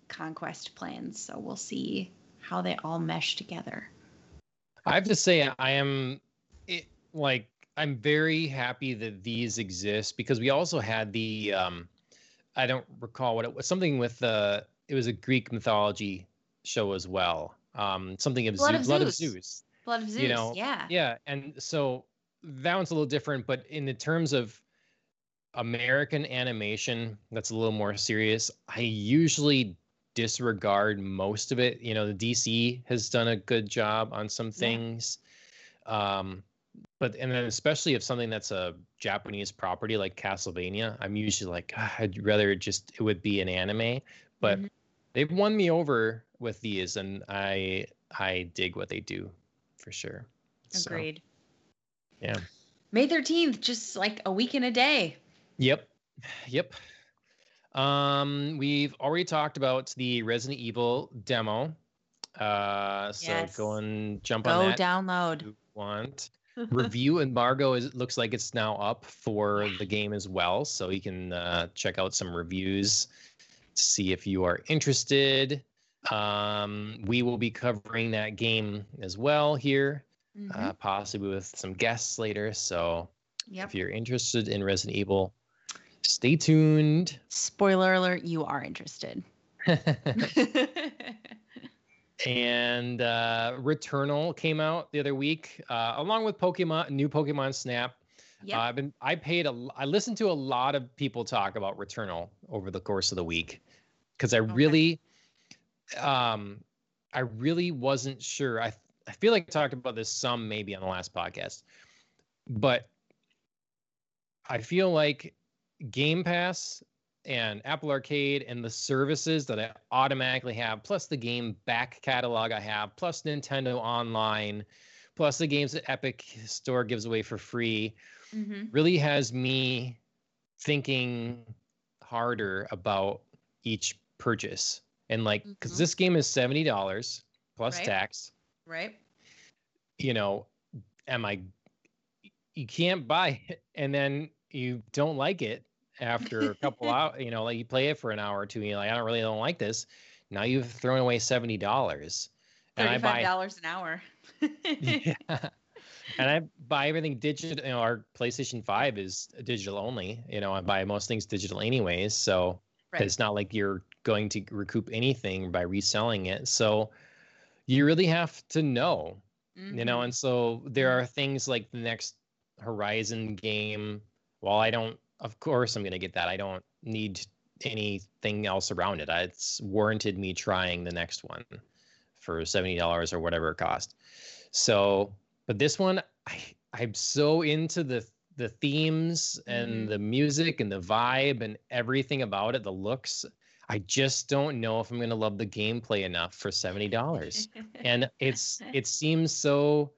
conquest plans so we'll see how they all mesh together I have to say, I am it, like I'm very happy that these exist because we also had the um, I don't recall what it was something with the it was a Greek mythology show as well. Um, something of Blood Zeus, of Blood of Zeus. Zeus. blood of zeus You know, yeah Yeah, and so that one's a little different, but in the terms of American animation, that's a little more serious. I usually disregard most of it. You know, the DC has done a good job on some things. Um, but and then especially if something that's a Japanese property like Castlevania, I'm usually like, "Ah, I'd rather it just it would be an anime. But Mhm. they've won me over with these, and I I dig what they do for sure. Agreed yeah. may 13th just like a week and a day Yep. Yep. Um, we've already talked about the Resident Evil demo. Uh, so Yes. go and jump go on that if download want. Review embargo is looks like it's now up for the game as well, so you can uh, check out some reviews, to see if you are interested. Um, we will be covering that game as well here, Mhm. uh, possibly with some guests later. So yep if you're interested in Resident Evil, stay tuned. spoiler alert you are interested and uh, Returnal came out the other week, uh, along with Pokemon, new Pokemon Snap. yep Uh, I've been, I paid a, I listened to a lot of people talk about Returnal over the course of the week, because I really, um, I really wasn't sure. I, I feel like I talked about this some maybe on the last podcast, but I feel like Game Pass and Apple Arcade and the services that I automatically have, plus the game back catalog I have, plus Nintendo Online, plus the games that Epic Store gives away for free, Mhm. really has me thinking harder about each purchase. And like, because Mhm. this game is $70 plus Right. tax, right you know, am I, you can't buy it and then you don't like it after a couple hours, you know, like you play it for an hour or two, and you're like, I don't really don't like this. Now you've thrown away seventy dollars, and I Thirty-five buy dollars an hour. yeah, and I buy everything digital. You know, our PlayStation Five is digital only. You know, I buy most things digital anyways, so Right. it's not like you're going to recoup anything by reselling it. So you really have to know you know Mhm. and so there are things like the next horizon game while i don't of course i'm going to get that i don't need anything else around it it's warranted me trying the next one for $70 or whatever it cost so but this one i i'm so into the the themes and Mhm. the music and the vibe and everything about it the looks i just don't know if i'm going to love the gameplay enough for $70 and it's it seems so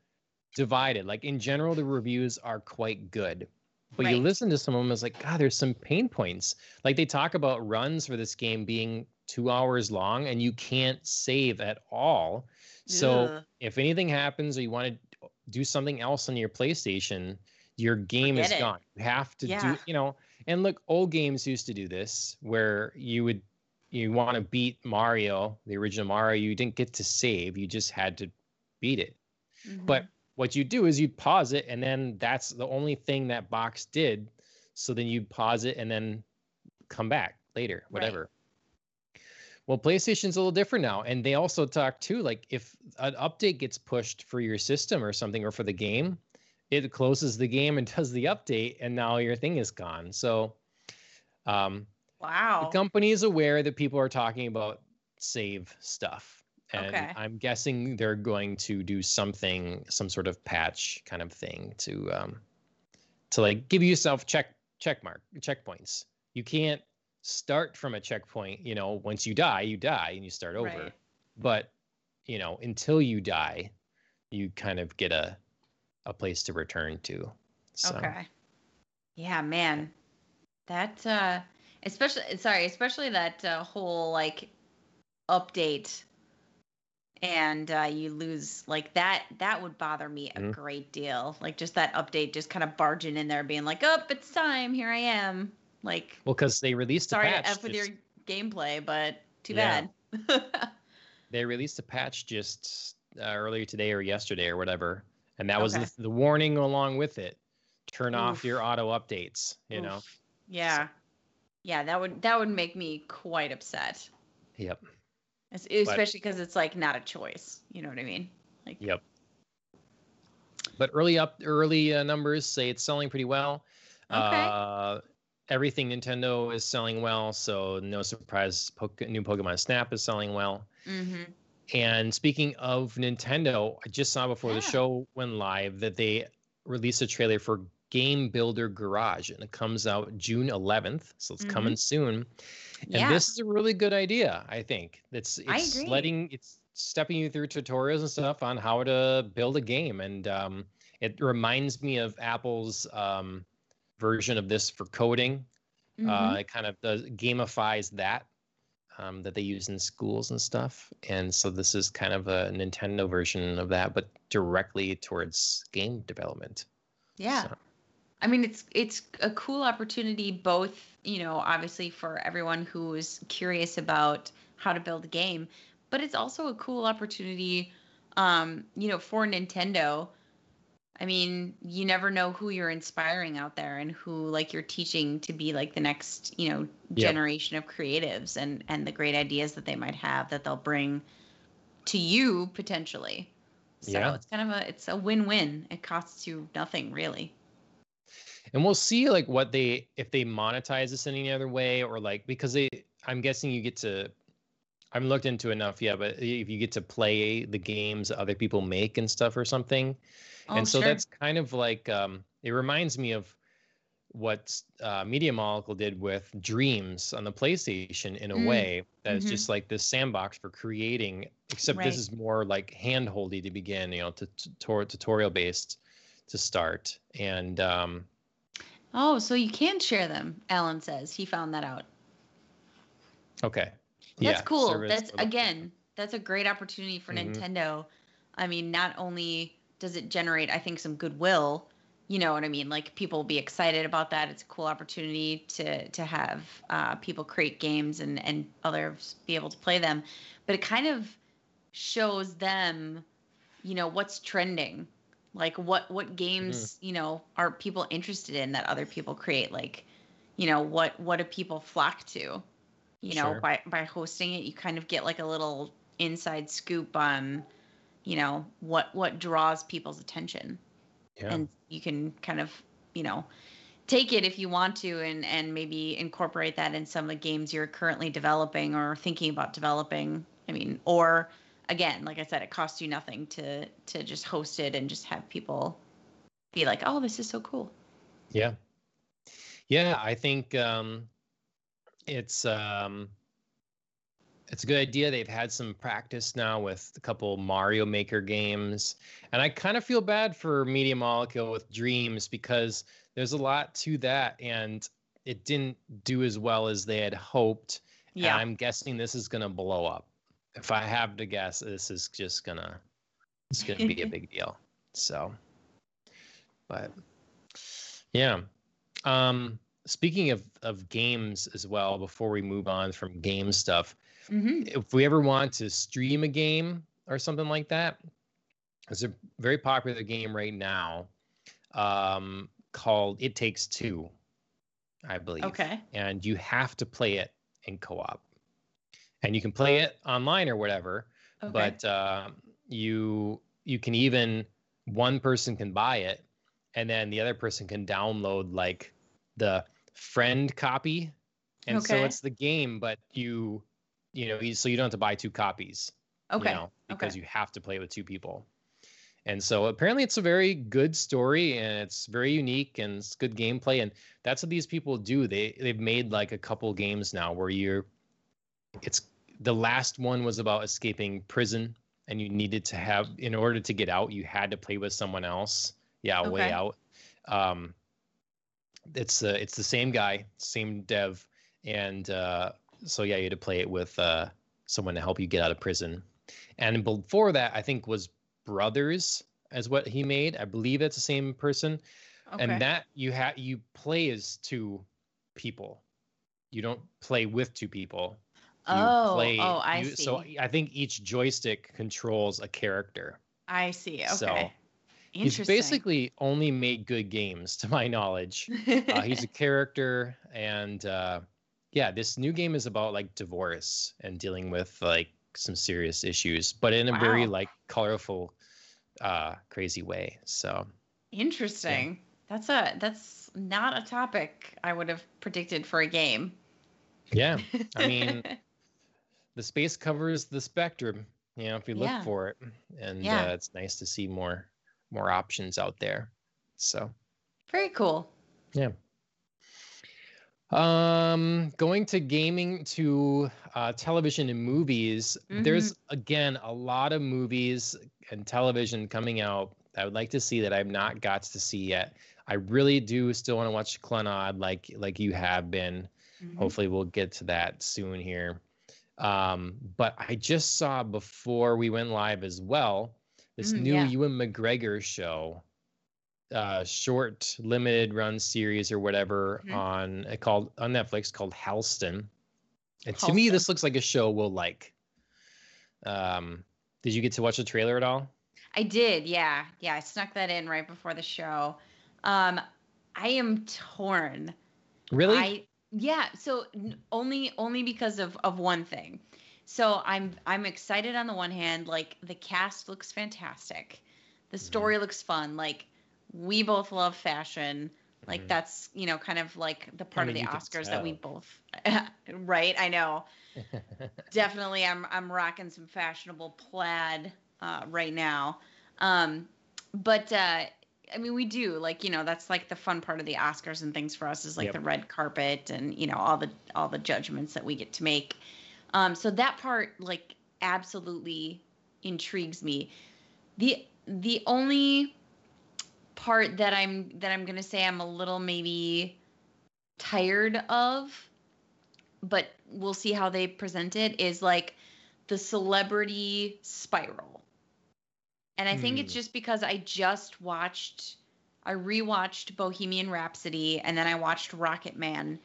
divided like in general the reviews are quite good but you listen to some of them it's like god there's some pain points like they talk about runs for this game being two hours long and you can't save at all so Ugh. if anything happens or you want to do something else on your playstation your game is it. gone you have to Yeah. do you know and look old games used to do this where you would you want to beat mario the original mario you didn't get to save you just had to beat it but Mhm. what you do is you pause it and then that's the only thing that box did so then you pause it and then come back later Right. whatever Well, PlayStation's a little different now, and they also talk too. Like if an update gets pushed for your system or something, or for the game, it closes the game and does the update, and now your thing is gone. So, um, wow, the company is aware that people are talking about save stuff, and Okay. I'm guessing they're going to do something, some sort of patch kind of thing to, um, to like give yourself check check mark checkpoints. You can't start from a checkpoint. You know, once you die, you die and you start over Right. but you know until you die you kind of get a a place to return to so Okay. Yeah, man. That uh especially sorry, especially that uh, whole like update and uh you lose like that that would bother me a Mhm. great deal. Like just that update just kind of barging in there being like, "Oh, it's time. Here I am." Like well because they released sorry a to patch F with just- your gameplay, but too Yeah. bad. they released a patch just uh, earlier today or yesterday or whatever and that was the, the warning along with it turn off your auto updates you know Oof. Yeah. Yeah, that would that would make me quite upset. yep Es- Especially because it's like not a choice. You know what I mean? Like yep but early up early uh, numbers say it's selling pretty well Okay. uh everything nintendo is selling well so no surprise new pokemon snap is selling well Mm-hmm. And speaking of Nintendo, I just saw before the show went live that they released a trailer for Game Builder Garage, and it comes out June 11th, so it's coming soon. And Yeah. this is a really good idea, I think. It's I it's letting it's stepping you through tutorials and stuff on how to build a game, and um, it reminds me of Apple's um, version of this for coding. Mm-hmm. Uh, it kind of does gamifies that um, that they use in schools and stuff. And so this is kind of a Nintendo version of that, but directly towards game development. yeah. So, I mean, it's it's a cool opportunity, both you know, obviously for everyone who is curious about how to build a game, but it's also a cool opportunity, um, you know, for Nintendo. I mean, you never know who you're inspiring out there and who like you're teaching to be like the next, you know, Yep. generation of creatives and and the great ideas that they might have that they'll bring to you potentially. So Yeah. it's kind of a it's a win-win. It costs you nothing really. And we'll see like what they if they monetize this in any other way or like because they I'm guessing you get to I haven't looked into enough yet, but if you get to play the games other people make and stuff or something, Oh, and so sure. that's kind of like um, it reminds me of what uh, Media Molecule did with Dreams on the PlayStation in a Mm, way that is mhm. just like this sandbox for creating. Except Right. this is more like handholdy to begin, you know, to, to, tutorial based to start. And um, Oh, so you can share them, Alan says. He found that out. okay, That's Yeah, cool. That's again, that's a great opportunity for Mhm. Nintendo. I mean, not only does it generate, I think, some goodwill, you know what I mean? Like people will be excited about that. It's a cool opportunity to to have uh, people create games and and others be able to play them. But it kind of shows them, you know, what's trending. Like what what mm-hmm. games, you know, are people interested in that other people create? Like, you know, what what do people flock to? you know Sure. by by hosting it you kind of get like a little inside scoop on you know what what draws people's attention yeah, and you can kind of you know take it if you want to and and maybe incorporate that in some of the games you're currently developing or thinking about developing i mean or again like i said it costs you nothing to to just host it and just have people be like oh this is so cool yeah, yeah. I think um, it's um, it's a good idea. They've had some practice now with a couple Mario Maker games, and I kind of feel bad for Media Molecule with Dreams because there's a lot to that, and it didn't do as well as they had hoped. And yeah I'm guessing this is gonna blow up. If I have to guess, this is just gonna it's gonna be a big deal. So, but yeah. Um, speaking of of games as well, before we move on from game stuff, hmm if we ever want to stream a game or something like that, there's a very popular game right now um, called It Takes Two, I believe okay and you have to play it in co-op and you can play it online or whatever. Okay. But uh, you you can even one person can buy it, and then the other person can download like the friend copy, and so it's the game, but you you know so you don't have to buy two copies. okay. You know, because okay. you have to play it with two people. And so apparently it's a very good story and it's very unique and it's good gameplay and that's what these people do. They they've made like a couple games now where you're it's the last one was about escaping prison and you needed to have in order to get out you had to play with someone else. Yeah, a way out. Um it's uh, it's the same guy, same dev and uh so yeah, you had to play it with uh someone to help you get out of prison. And before that, I think was Brothers as what he made. I believe it's the same person. okay. And that you have you play as two people. You don't play with two people. Oh, play, oh, I you- see. So I think each joystick controls a character. I see. Okay. So, He's basically only made good games, to my knowledge. Uh, he's a character, and uh, yeah, this new game is about like divorce and dealing with like some serious issues, but in a very like colorful, uh, crazy way. So Interesting. That's a that's not a topic I would have predicted for a game. yeah, I mean, the space covers the spectrum. You know, if you look Yeah. for it, and Yeah. uh, it's nice to see more more options out there. So. very cool. Yeah. Um, going to gaming to uh, television and movies. There's again a lot of movies and television coming out that I would like to see that I've not got to see yet. I really do still want to watch Clenod like like you have been. Mhm. Hopefully, we'll get to that soon here. Um, but I just saw before we went live as well this Mm, new yeah. Ewan McGregor show, uh, short limited run series or whatever Mhm. on uh, called on Netflix called Halston. And to me, this looks like a show we'll like. Um, did you get to watch the trailer at all? I did, yeah. Yeah, I snuck that in right before the show. Um I am torn. Really? I yeah, so only only because of of one thing. So I'm I'm excited on the one hand, like the cast looks fantastic. The Mhm. story looks fun. Like we both love fashion. Like Mhm. that's, you know, kind of like the part mean, of the Oscars that we both right, I know. Definitely I'm I'm rocking some fashionable plaid uh right now. Um but uh I mean, we do like you know that's like the fun part of the Oscars and things for us is like Yep. the red carpet and you know all the all the judgments that we get to make. Um, so that part like absolutely intrigues me. the The only part that I'm that I'm gonna say I'm a little maybe tired of, but we'll see how they present it is like the celebrity spiral. And I think it's Hmm. just because I just watched, I rewatched Bohemian Rhapsody and then I watched Rocketman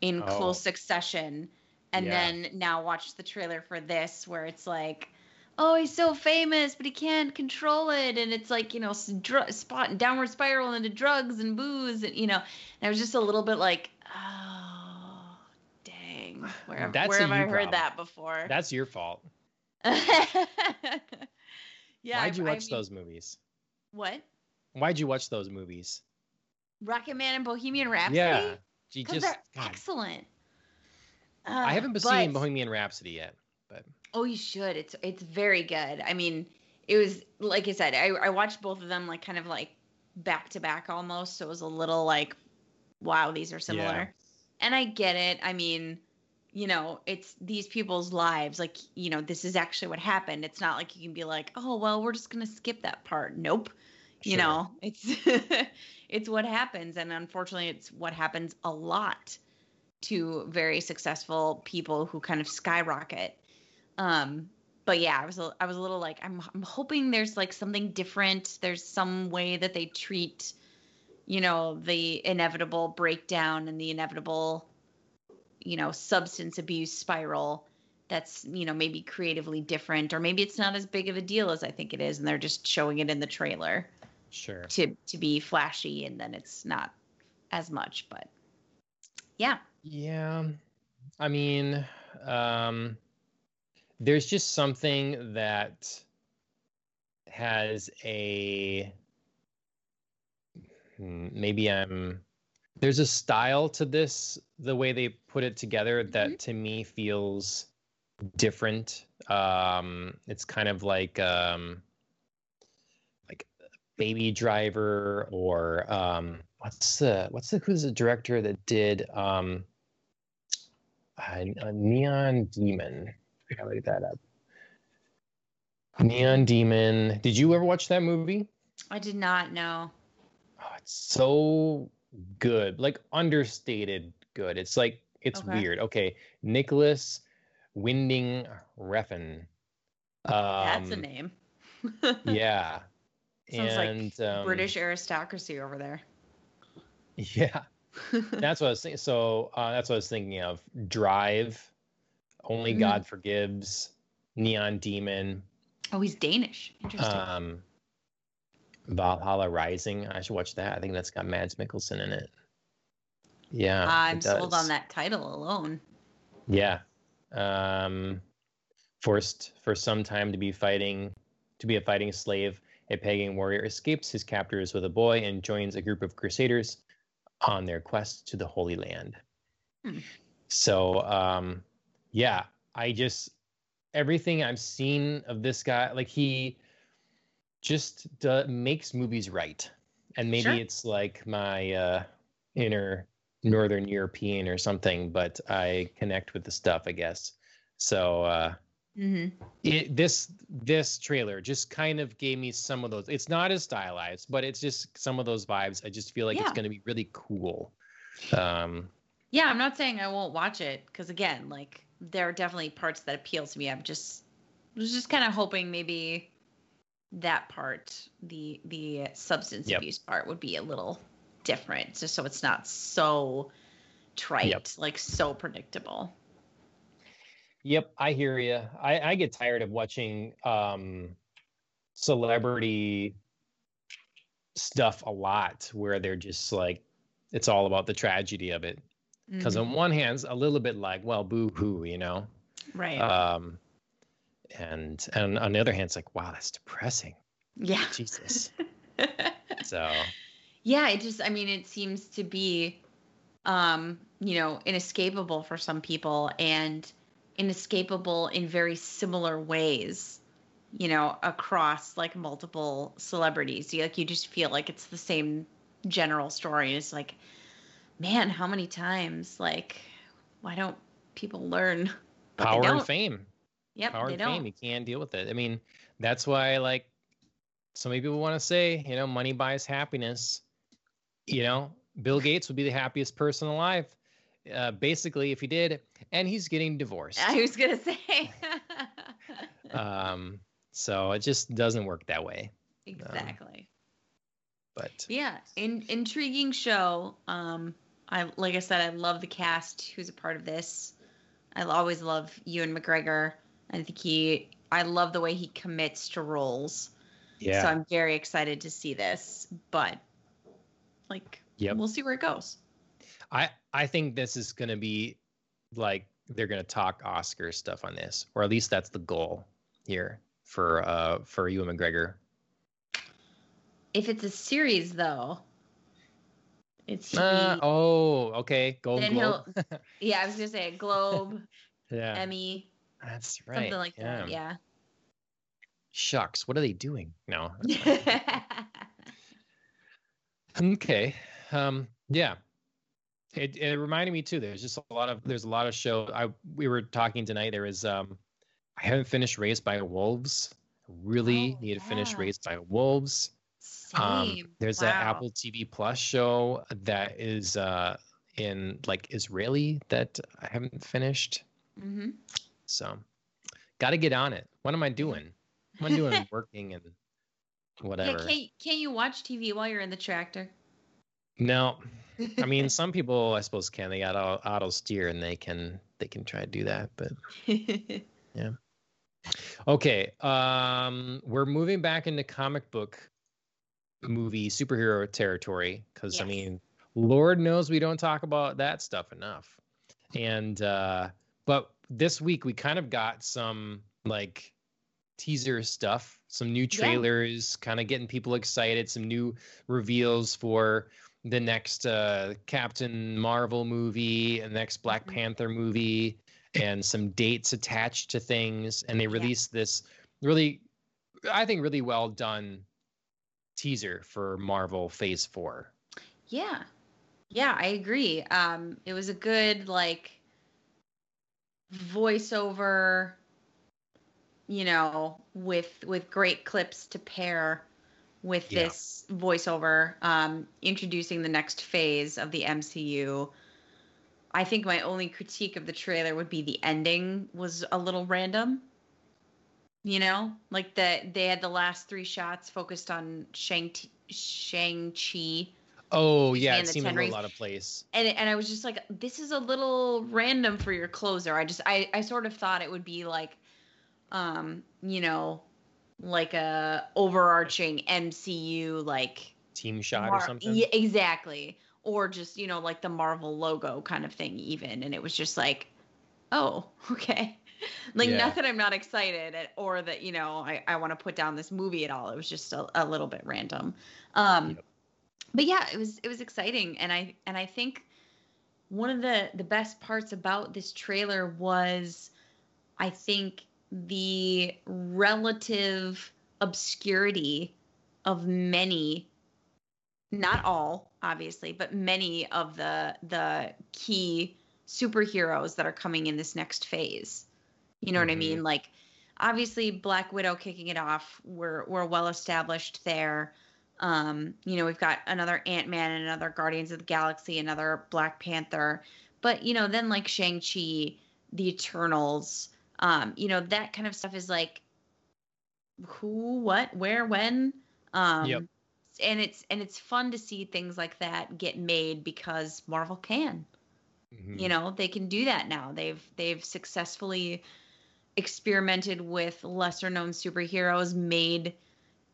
in Oh. close succession. And Yeah. then now watched the trailer for this where it's like, oh, he's so famous, but he can't control it. And it's like, you know, dr- spot downward spiral into drugs and booze. And, you know, and I was just a little bit like, oh, dang. Where, have- That's where have I you heard that before? That's your fault. yeah. Why'd I- you I watch mean- those movies? What? Why'd you watch those movies? Rocketman and Bohemian Rhapsody? Yeah, Because just. they're God, excellent. I Uh, haven't but- seen Bohemian Rhapsody yet, but Oh, you should. It's it's very good. I mean, it was like I said, I, I watched both of them like kind of like back to back almost. So it was a little like, wow, these are similar. Yeah. And I get it. I mean, you know, it's these people's lives. Like, you know, this is actually what happened. It's not like you can be like, oh, well, we're just gonna skip that part. Nope. You know, it's it's what happens, and unfortunately, it's what happens a lot to very successful people who kind of skyrocket. Um, but yeah, I was a, I was a little like I'm I'm hoping there's like something different. There's some way that they treat, you know, the inevitable breakdown and the inevitable, you know, substance abuse spiral. That's you know maybe creatively different, or maybe it's not as big of a deal as I think it is, and they're just showing it in the trailer sure. to to be flashy, and then it's not as much. But yeah, Yeah. I mean, um there's just something that has a hmm, maybe I'm there's a style to this the way they put it together that Mhm. to me feels different. Um it's kind of like um like baby driver or um what's the what's the who's the director that did um a, a neon demon? I gotta look that up. Neon demon. Did you ever watch that movie? I did not know. Oh, it's so good, like understated good. It's like it's Okay. weird. Okay, Nicolas Winding Refn. That's a Um, name. Yeah, Sounds like um, British aristocracy over there. Yeah, that's what I was thinking. So uh, that's what I was thinking of. Drive, Only Mhm. God Forgives, Neon Demon, Oh, he's Danish. Interesting. um, Valhalla Rising. I should watch that. I think that's got Mads Mikkelsen in it. Yeah, I'm sold on that title alone. Yeah. Um, forced for some time to be fighting, to be a fighting slave, a pagan warrior escapes his captors with a boy and joins a group of crusaders on their quest to the Holy Land. Hmm. So, um, yeah, I just everything I've seen of this guy, like he just do, makes movies right, and maybe Sure. it's like my uh, inner Northern European or something, but I connect with the stuff, I guess. So uh, hmm it, this this trailer just kind of gave me some of those. It's not as stylized, but it's just some of those vibes. I just feel like it's going to be really cool. Um, Yeah, I'm not saying I won't watch it because again, like there are definitely parts that appeal to me. I'm just was just kind of hoping maybe that part, the the substance Yep. abuse part, would be a little different, just so it's not so trite, like so predictable. Yep, I hear you. I, I get tired of watching um, celebrity stuff a lot where they're just like, it's all about the tragedy of it. Because Mhm. on one hand, it's a little bit like, well, boo hoo, you know? right, Um, and, and on the other hand, it's like, wow, that's depressing. yeah, Jesus. So, yeah it just i mean it seems to be um you know inescapable for some people and inescapable in very similar ways you know across like multiple celebrities you like you just feel like it's the same general story it's like man how many times like why don't people learn power and fame. Yep power they and fame. don't You can't deal with it. I mean, that's why like so many people want to say, you know, money buys happiness. You know, Bill Gates would be the happiest person alive. Uh, basically, if he did, and he's getting divorced. i was gonna say Um, so it just doesn't work that way. exactly But Yeah, in, intriguing show. Um, I like I said, I love the cast who's a part of this. I always love Ewan McGregor. I think he. I love the way he commits to roles. yeah, So I'm very excited to see this. But like, Yep. we'll see where it goes. I I think this is gonna be like they're gonna talk Oscar stuff on this, or at least that's the goal here for uh for Ewan McGregor. If it's a series, though, it's Uh, oh, okay. Golden Globe. yeah, I was gonna say Globe, Yeah, Emmy, that's right. something like that. Yeah. Shucks, what are they doing? No. okay. Um. Yeah. It, it reminded me too. There's just a lot of there's a lot of show. I we were talking tonight. There is um, I haven't finished Raised by Wolves. Really Oh, need to finish yeah. Raised by Wolves. Um, Same. there's wow. that Apple TV Plus show that is uh in like Israeli that I haven't finished. hmm So, got to get on it. What am I doing? What am I doing? Working and whatever. Yeah, can't, can't you watch TV while you're in the tractor? no, I mean some people I suppose can. They got auto, auto steer and they can they can try to do that. But yeah. okay, um, we're moving back into comic book movie superhero territory because I mean, Lord knows we don't talk about that stuff enough. And uh, But this week we kind of got some like teaser stuff, some new trailers, yeah. kind of getting people excited, some new reveals for the next uh, Captain Marvel movie, and next Black mm-hmm. Panther movie, and some dates attached to things. And they released yeah. this really, I think, really well done teaser for Marvel Phase Four. Yeah, yeah, I agree. Um, it was a good like voiceover, you know, with with great clips to pair with yeah. this voiceover, um, introducing the next phase of the MCU. I think my only critique of the trailer would be the ending was a little random. You know, like that they had the last three shots focused on Shang Shang Chi Oh yeah, it seemed in a lot of place. And and I was just like, this is a little random for your closer. I just I I sort of thought it would be like, um, you know, like a overarching MCU like team shot Mar- or something. Yeah, exactly. Or just you know like the Marvel logo kind of thing even, and it was just like, oh okay. like yeah. not that I'm not excited at, or that you know I, I want to put down this movie at all. It was just a, a little bit random. Um, yep but yeah, it was it was exciting, and I and I think one of the the best parts about this trailer was, I think the relative obscurity of many not all obviously but many of the the key superheroes that are coming in this next phase you know mm-hmm. what i mean mm-hmm. like obviously black widow kicking it off we're we're well established there um, you know, we've got another Ant Man and another Guardians of the Galaxy, another Black Panther. But, you know, then like Shang-Chi, the Eternals, um, you know, that kind of stuff is like who, what, where, when. Um yep. and it's and it's fun to see things like that get made because Marvel can. Mm-hmm. You know, they can do that now. They've they've successfully experimented with lesser known superheroes, made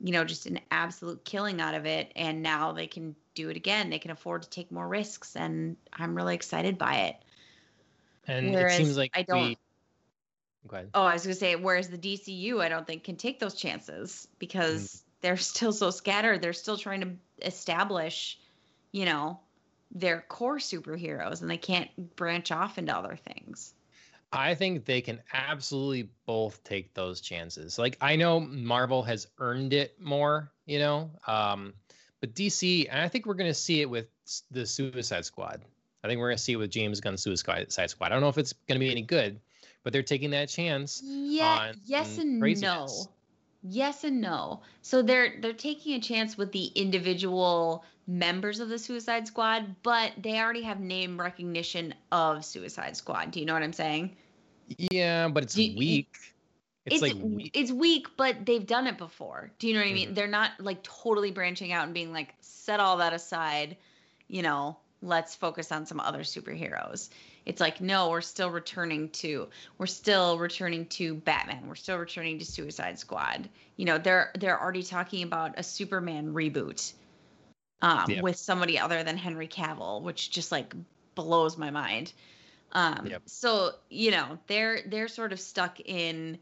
you know, just an absolute killing out of it. And now they can do it again. They can afford to take more risks. And I'm really excited by it. And whereas it seems like I don't. We... Oh, I was going to say, whereas the DCU, I don't think can take those chances because mm. they're still so scattered. They're still trying to establish, you know, their core superheroes and they can't branch off into other things. I think they can absolutely both take those chances. Like I know Marvel has earned it more, you know, um, but DC, and I think we're going to see it with the Suicide Squad. I think we're going to see it with James Gunn's Suicide Squad. I don't know if it's going to be any good, but they're taking that chance. Yeah, yes and no. Yes and no. So they're they're taking a chance with the individual members of the Suicide Squad, but they already have name recognition of Suicide Squad. Do you know what I'm saying? Yeah, but it's you, weak. It's, it's, like weak. it's weak, but they've done it before. Do you know what I mean? Mm-hmm. They're not like totally branching out and being like, set all that aside, you know, let's focus on some other superheroes. It's like, no, we're still returning to we're still returning to Batman. We're still returning to Suicide Squad. You know, they're they're already talking about a Superman reboot um, with somebody other than Henry Cavill, which just like blows my mind. Um, yep. So you know they're they're sort of stuck in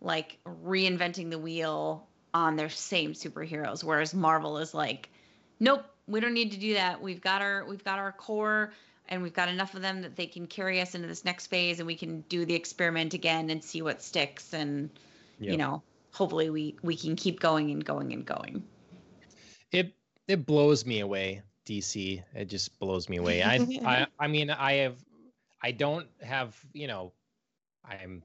like reinventing the wheel on their same superheroes, whereas Marvel is like, nope, we don't need to do that. We've got our we've got our core, and we've got enough of them that they can carry us into this next phase, and we can do the experiment again and see what sticks, and yep. you know, hopefully we we can keep going and going and going. It it blows me away dc it just blows me away. I, I i mean i have i don't have you know i'm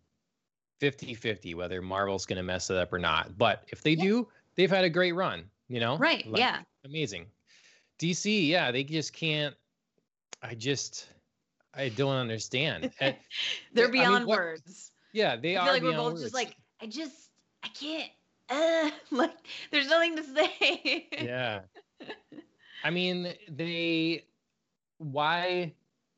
50 50 whether marvel's going to mess it up or not. But if they yeah. do they've had a great run you know? Right like, yeah. amazing. Dc yeah they just can't i just i don't understand. They're beyond I mean, what, words. Yeah they I are like we're both words. just like i just i can't uh, like there's nothing to say. Yeah I mean, they why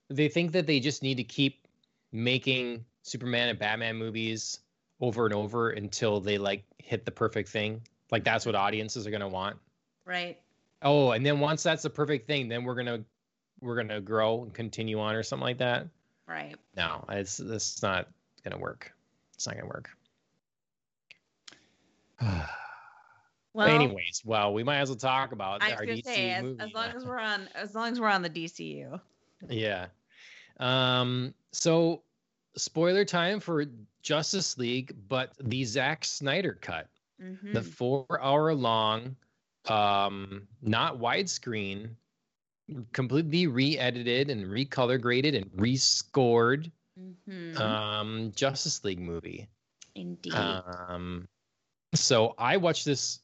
they think that they just need to keep making Superman and Batman movies over and over until they like hit the perfect thing. Like that's what audiences are going to want. Right. Oh, and then once that's the perfect thing, then we're going to we're going to grow and continue on or something like that. Right. No, it's it's not gonna work. It's not gonna work. Well, Anyways, well, we might as well talk about I our gonna say as, movie. as long as we're on as long as we're on the DCU. yeah. Um. So, spoiler time for Justice League, but the Zack Snyder cut, Mhm. the four-hour-long, um, not widescreen, completely re-edited and recolor graded and rescored, Mhm. um, Justice League movie. Indeed. Um, so I watched this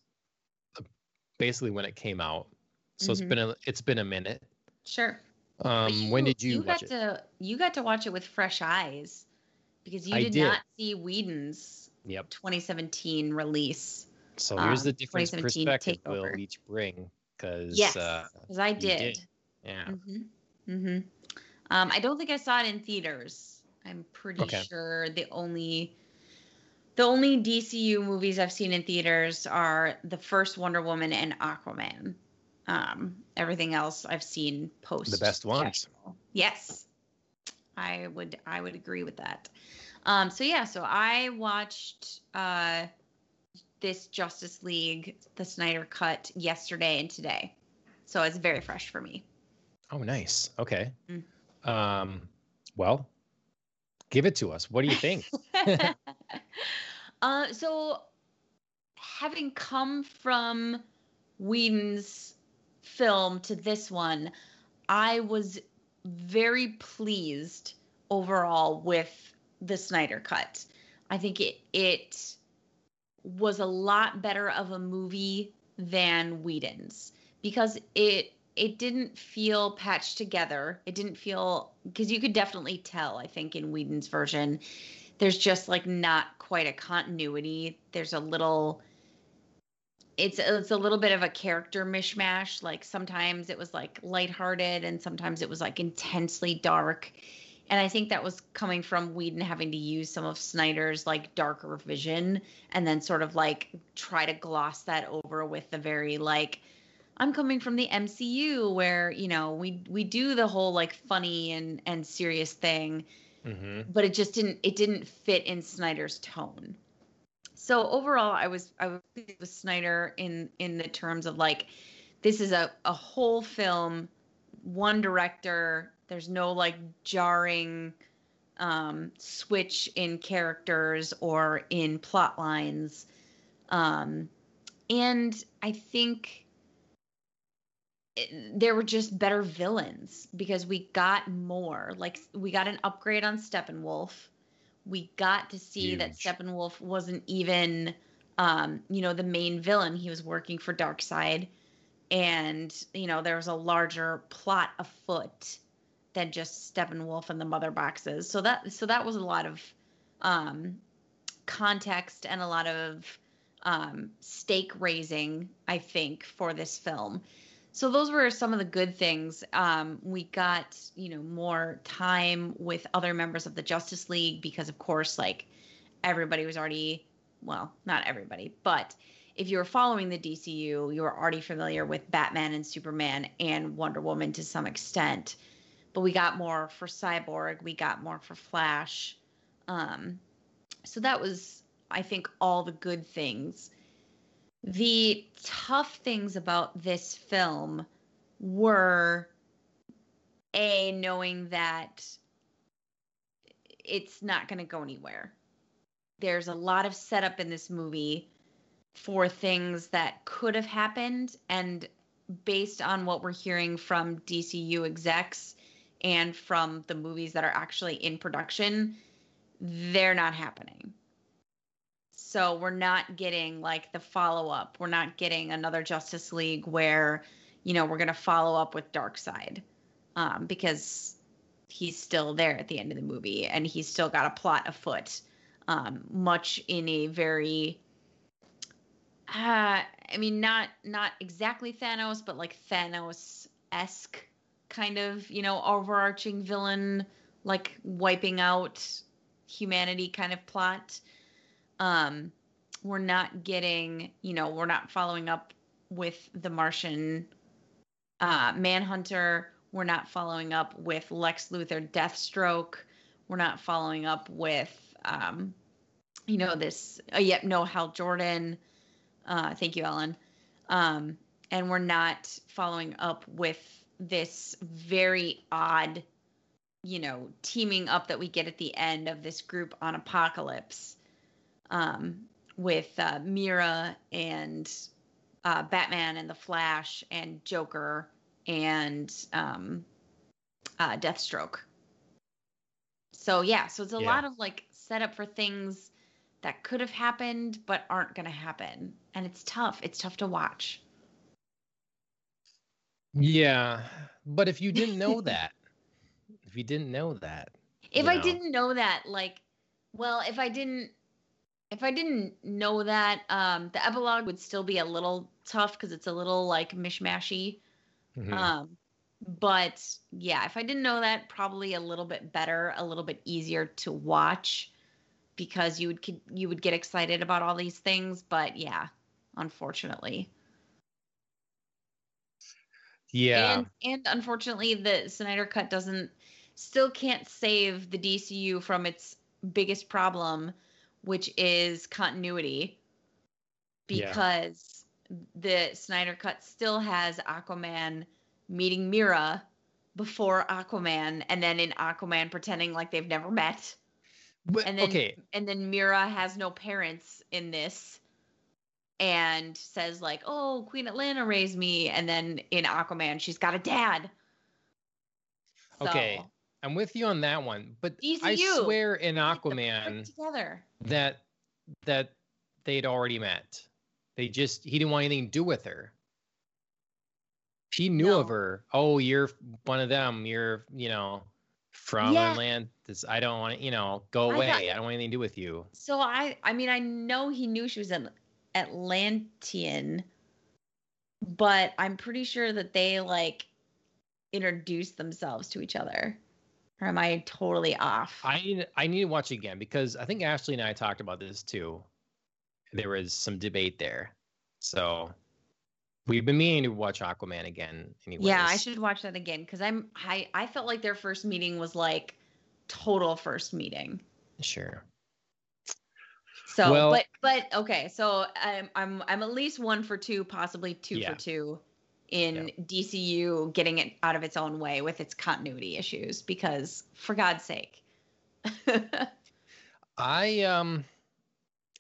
basically when it came out. So it's Mhm. been a it's been a minute. sure. Um, when did you, watch got it? to you got to watch it with fresh eyes because you did, did. not see Whedon's Yep. 2017 release. So here's um, the different 2017 perspective we'll each bring because Yes, uh, because I did. did. yeah. Mm-hmm. Mm-hmm. Um, I don't think I saw it in theaters. I'm pretty Okay. sure the only the only DCU movies I've seen in theaters are the first Wonder Woman and Aquaman. Um, everything else I've seen post the best ones. Yes, I would I would agree with that. Um, so yeah, so I watched uh, this Justice League, the Snyder Cut, yesterday and today, so it's very fresh for me. Oh, nice. Okay. Mm. Um, well, give it to us. What do you think? uh, so, having come from Whedon's film to this one, I was very pleased overall with the Snyder Cut. I think it it was a lot better of a movie than Whedon's because it it didn't feel patched together. It didn't feel because you could definitely tell. I think in Whedon's version, there's just like not quite a continuity. There's a little. It's it's a little bit of a character mishmash. Like sometimes it was like lighthearted, and sometimes it was like intensely dark. And I think that was coming from Whedon having to use some of Snyder's like darker vision, and then sort of like try to gloss that over with the very like I'm coming from the MCU where, you know, we we do the whole like funny and and serious thing, hmm but it just didn't it didn't fit in Snyder's tone. So overall I was I was with Snyder in in the terms of like this is a a whole film, one director, there's no like jarring um switch in characters or in plot lines. Um and I think it- there were just better villains because we got more. Like we got an upgrade on Steppenwolf. We got to see that Steppenwolf wasn't even um, you know, the main villain. He was working for Darkseid. And, you know, there was a larger plot afoot than just Steppenwolf and the mother boxes. So that so that was a lot of um context and a lot of um stake raising, I think, for this film so those were some of the good things. Um, we got you know more time with other members of the justice league because of course like everybody was already well not everybody but if you were following the dcu you were already familiar with batman and superman and wonder woman to some extent. But we got more for cyborg. We got more for flash. Um, so that was i think all the good things the tough things about this film were a knowing that it's not going to go anywhere. There's a lot of setup in this movie for things that could have happened and based on what we're hearing from DCU execs and from the movies that are actually in production, they're not happening. So we're not getting like the follow up. We're not getting another Justice League where, you know, we're going to follow up with Darkseid um, because he's still there at the end of the movie and he's still got a plot afoot, um, much in a very, uh, I mean, not not exactly Thanos, but like Thanos esque kind of, you know, overarching villain, like wiping out humanity kind of plot um we're not getting you know we're not following up with the martian uh manhunter we're not following up with lex luthor deathstroke we're not following up with um, you know this uh, yep no Hal Jordan. Uh, thank you, Ellen. Um, and we're not following up with this very odd, you know, teaming up that we get at the end of this group on Apocalypse um, with uh, Mera and uh, Batman and the Flash and Joker and um, uh, Deathstroke. So yeah, so it's a Yeah. lot of like setup for things that could have happened but aren't going to happen, and it's tough. It's tough to watch. Yeah, but if you didn't know that, if you didn't know that, If you I know. didn't know that, like, well, if I didn't, if I didn't know that, um, the epilogue would still be a little tough because it's a little like mishmashy. Mhm. Um, but yeah, if I didn't know that, probably a little bit better, a little bit easier to watch because you would you would get excited about all these things. But yeah, unfortunately, yeah, and and unfortunately, the Snyder Cut doesn't still can't save the DCU from its biggest problem, which is continuity, Yeah. because the Snyder Cut still has Aquaman meeting Mera before Aquaman, and then in Aquaman pretending like they've never met, But- and then okay, and then Mera has no parents in this. And says like, "Oh, Queen Atlanna raised me," and then in Aquaman, she's got a dad. Okay, So, I'm with you on that one. But I swear in Aquaman together. that that they'd already met. They just he didn't want anything to do with her. He knew of her. Oh, you're one of them. You're, you know, from Yeah. Atlantis. I don't want to, you know, go I away. thought- I don't want anything to do with you. So I, I mean, I know he knew she was an Atlantean, but I'm pretty sure that they like introduced themselves to each other. Or am I totally off? I need I need to watch it again because I think Ashley and I talked about this too. There was some debate there. So we've been meaning to watch Aquaman again anyways. yeah, I should watch that again because I'm I I felt like their first meeting was like total first meeting. Sure. So, Well- but but okay, so I'm I'm I'm at least one for two, possibly two Yeah. for two in DCU getting it out of its own way with its continuity issues because for God's sake. I um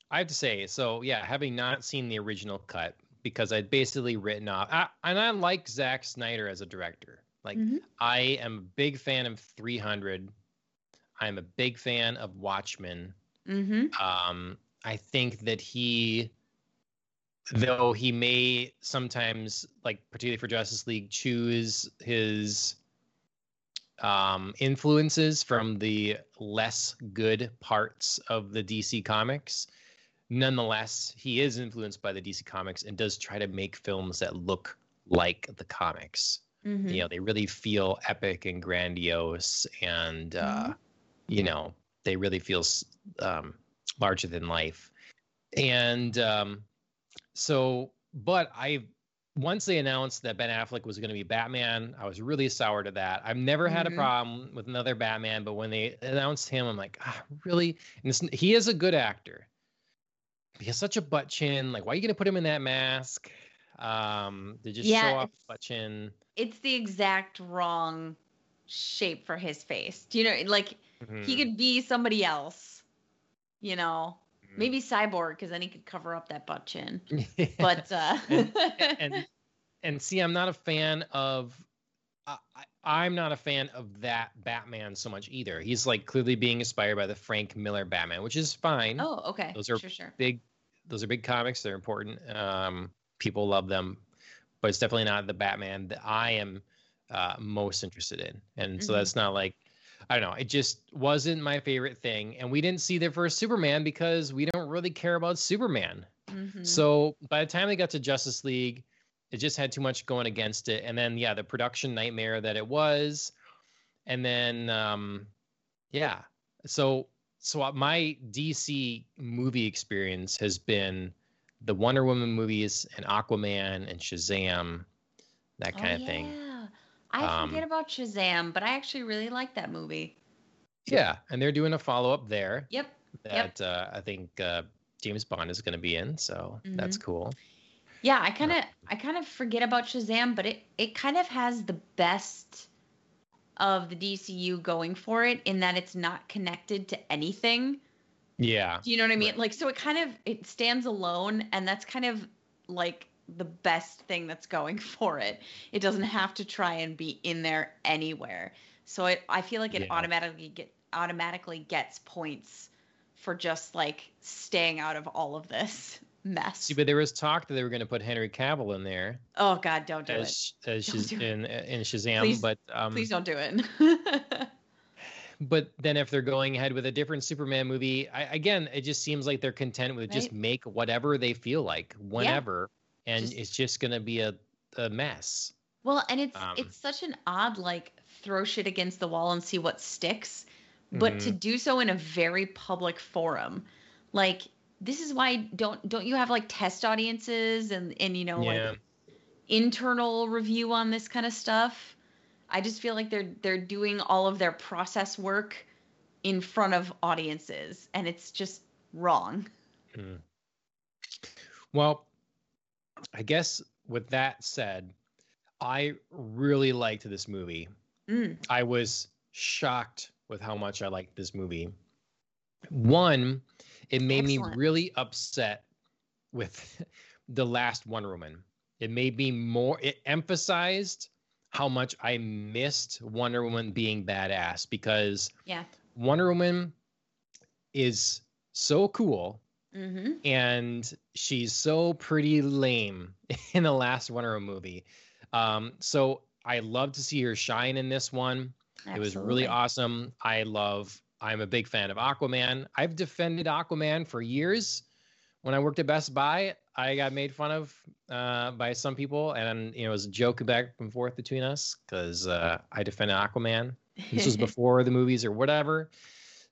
I have to say, so yeah, having not seen the original cut because I'd basically written off I, and I like Zack Snyder as a director. Like Mhm. I am a big fan of 300. I'm a big fan of Watchmen. Mhm. Um I think that he though he may sometimes like particularly for Justice League choose his um influences from the less good parts of the DC comics. Nonetheless he is influenced by the DC comics and does try to make films that look like the comics. Mhm. you know they really feel epic and grandiose and uh you know they really feel um larger than life. And um so but i once they announced that ben affleck was going to be batman i was really sour to that i've never had Mhm. a problem with another batman but when they announced him i'm like ah, really and he is a good actor he has such a butt chin like why are you going to put him in that mask um to just Yeah, show off butt chin It's the exact wrong shape for his face. Do you know like he Mhm. could be somebody else. You know. Maybe cyborg because then he could cover up that butt chin. Yeah. But uh and, and and see i'm not a fan of I, i'm not a fan of that batman so much either he's like clearly being inspired by the frank miller batman which is fine Oh, okay. Those are sure, sure. big those are big comics they're important um people love them but it's definitely not the batman that i am uh most interested in and so Mhm. that's not like i don't know it just wasn't my favorite thing and we didn't see their first superman because we don't really care about superman Mhm. so by the time they got to Justice League, it just had too much going against it. And then yeah, the production nightmare that it was. And then um yeah. So so my DC movie experience has been the Wonder Woman movies and Aquaman and Shazam, that kind oh, of thing. I Um, forget about Shazam, but I actually really like that movie. Yeah, and they're doing a follow up there Yep. that uh, I think uh, James Bond is going to be in, so that's Mm-hmm. cool. Yeah, I kind of I kind of forget about Shazam, but it it kind of has the best of the DCU going for it in that it's not connected to anything. Yeah, Do you know what I mean? Right. Like so it kind of it stands alone and that's kind of like the best thing that's going for it. It doesn't have to try and be in there anywhere. So it I feel like it Yeah. automatically get automatically gets points for just like staying out of all of this mess. See, but there was talk that they were going to put Henry Cavill in there oh god, don't do it. as as Don't Shaz- do it. in in Shazam, Please- but um, Please don't do it. but then if they're going ahead with a different Superman movie, I, again, it just seems like they're content with just make whatever they feel like whenever, and Just- it's just going to be a a mess. well, and it's Um, it's such an odd like throw shit against the wall and see what sticks, but to Mhm. do so in a very public forum, like this is why don't don't you have like test audiences and and you know yeah. like internal review on this kind of stuff? I just feel like they're they're doing all of their process work in front of audiences, and it's just wrong. Mm. Well, I guess with that said, I really liked this movie. Mm, I was shocked with how much I liked this movie. One, it made Excellent. me really upset with the last Wonder Woman. It made me more, it emphasized how much I missed Wonder Woman being badass because yeah. Wonder Woman is so cool Mm-hmm. and she's so pretty lame in the last Wonder Woman movie. Um, so I love to see her shine in this one. It was really awesome. I love. I'm a big fan of Aquaman. I've defended Aquaman for years. When I worked at Best Buy, I got made fun of uh, by some people, and you know, it was a joke back and forth between us because uh, I defended Aquaman. This was before the movies or whatever.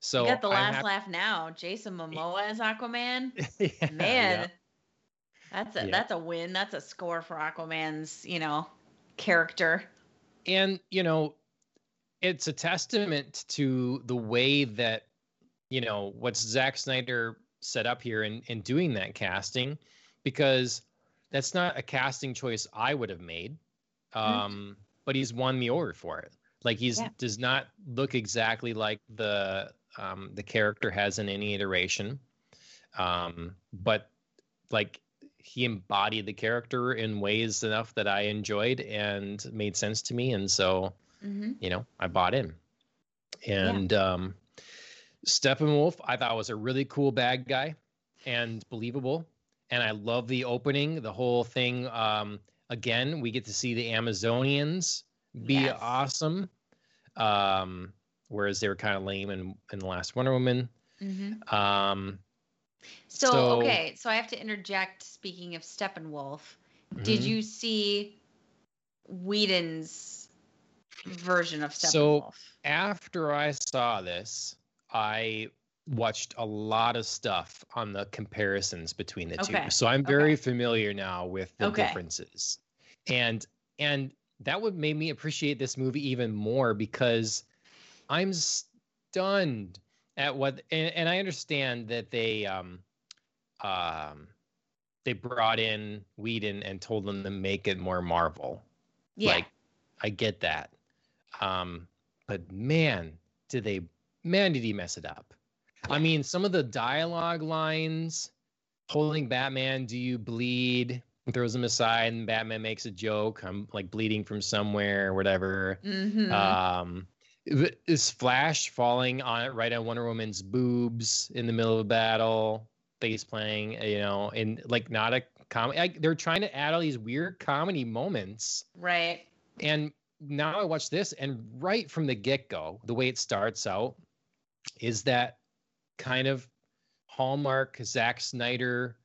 So you got the last laugh now. Jason Momoa as Aquaman. Yeah, Man, yeah. that's a Yeah. that's a win. That's a score for Aquaman's, you know, character. and you know it's a testament to the way that you know what Zack Snyder set up here in in doing that casting because that's not a casting choice I would have made um but he's won me over for it like he's Yeah. does not look exactly like the um the character has in any iteration um but like he embodied the character in ways enough that I enjoyed and made sense to me. And so, Mm-hmm. you know, I bought in. And um Steppenwolf, I thought was a really cool bad guy and believable. And I love the opening, the whole thing. Um, again, we get to see the Amazonians be Yes. awesome. Um, whereas they were kind of lame in, in the last Wonder Woman. Mm-hmm. Um, So, So- okay, so I have to interject. Speaking of Steppenwolf, did mhm. you see Whedon's version of Steppenwolf? So- after I saw this, I watched a lot of stuff on the comparisons between the Okay, two. So I'm very okay. familiar now with the Okay. differences. And and that would make me appreciate this movie even more because I'm stunned at what and, and I understand that they um um they brought in Whedon and told them to make it more Marvel. yeah, Like, I get that. Um, but man, did they man did he mess it up. I mean, some of the dialogue lines holding Batman, do you bleed? Throws him aside and Batman makes a joke. I'm like bleeding from somewhere or whatever. mm-hmm. Um is Flash falling on it right on Wonder Woman's boobs in the middle of a battle, face playing, you know, and like not a comedy. Like, they're trying to add all these weird comedy moments right. and now I watch this, and right from the get go, the way it starts out is that kind of hallmark Zack Snyder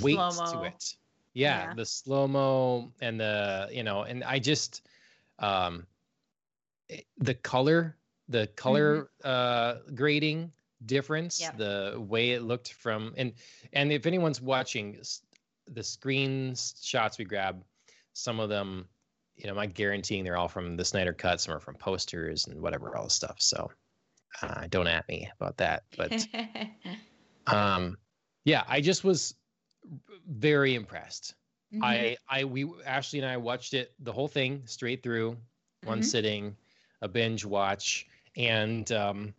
weight to Slow-mo. it. Yeah, Yeah. the slow mo and the you know, and I just um the color, the color uh grading difference, Yep. the way it looked from and and if anyone's watching the screen shots we grab, some of them you know, I'm not guaranteeing they're all from the Snyder Cut. Some are from posters and whatever all the stuff. So uh, don't at me about that. But um, yeah, I just was very impressed. Mhm. I I we Ashley and I watched it the whole thing straight through, one Mhm. sitting, a binge watch, and um,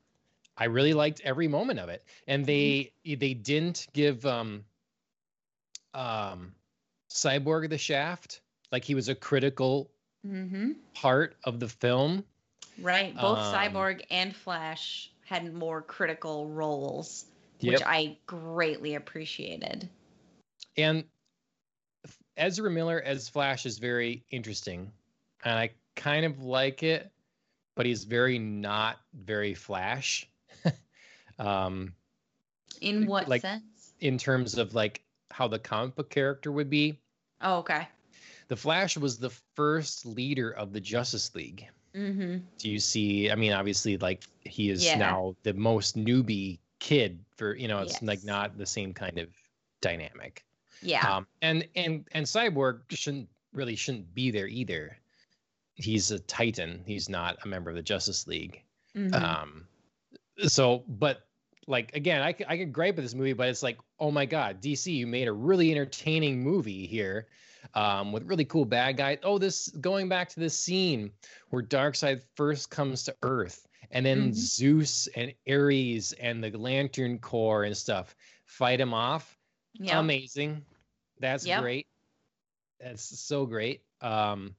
I really liked every moment of it. And they they didn't give um um Cyborg the shaft like he was a critical Mhm. part of the film. Right. Both Um, Cyborg and Flash had more critical roles, Yep. which I greatly appreciated. And Ezra Miller as Flash is very interesting, and I kind of like it, but he's very not very Flash. um, In what Like- sense? in terms of like how the comic book character would be. Oh, okay. The Flash was the first leader of the Justice League. Mm-hmm. Do you see? I mean, obviously, like he is Yeah. now the most newbie kid for you know, it's like not the same kind of dynamic. Yeah. Um, and and and Cyborg shouldn't really shouldn't be there either. He's a Titan. He's not a member of the Justice League. Mhm. Um, so, but like again, I could, I could gripe at this movie, but it's like, oh my god, DC, you made a really entertaining movie here, um, with really cool bad guys. Oh, this going back to this scene where Darkseid first comes to Earth, and then Mhm. Zeus and Ares and the Lantern Corps and stuff fight him off yeah. amazing that's Yep. great that's so great um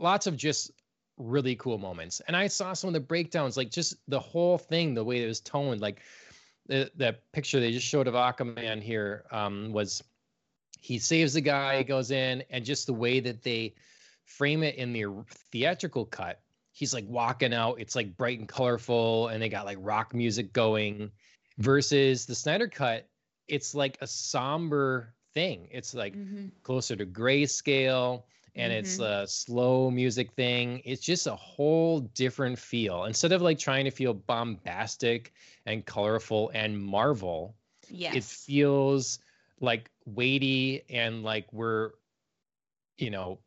lots of just really cool moments and i saw some of the breakdowns like just the whole thing the way it was toned like the that picture they just showed of aquaman here um was he saves the guy he goes in and just the way that they frame it in the theatrical cut he's like walking out it's like bright and colorful and they got like rock music going versus the snyder cut it's like a somber thing it's like Mhm. closer to grayscale and it's a slow music thing. It's just a whole different feel. Instead of like trying to feel bombastic and colorful and marvel Yes. it feels like weighty and like we're you know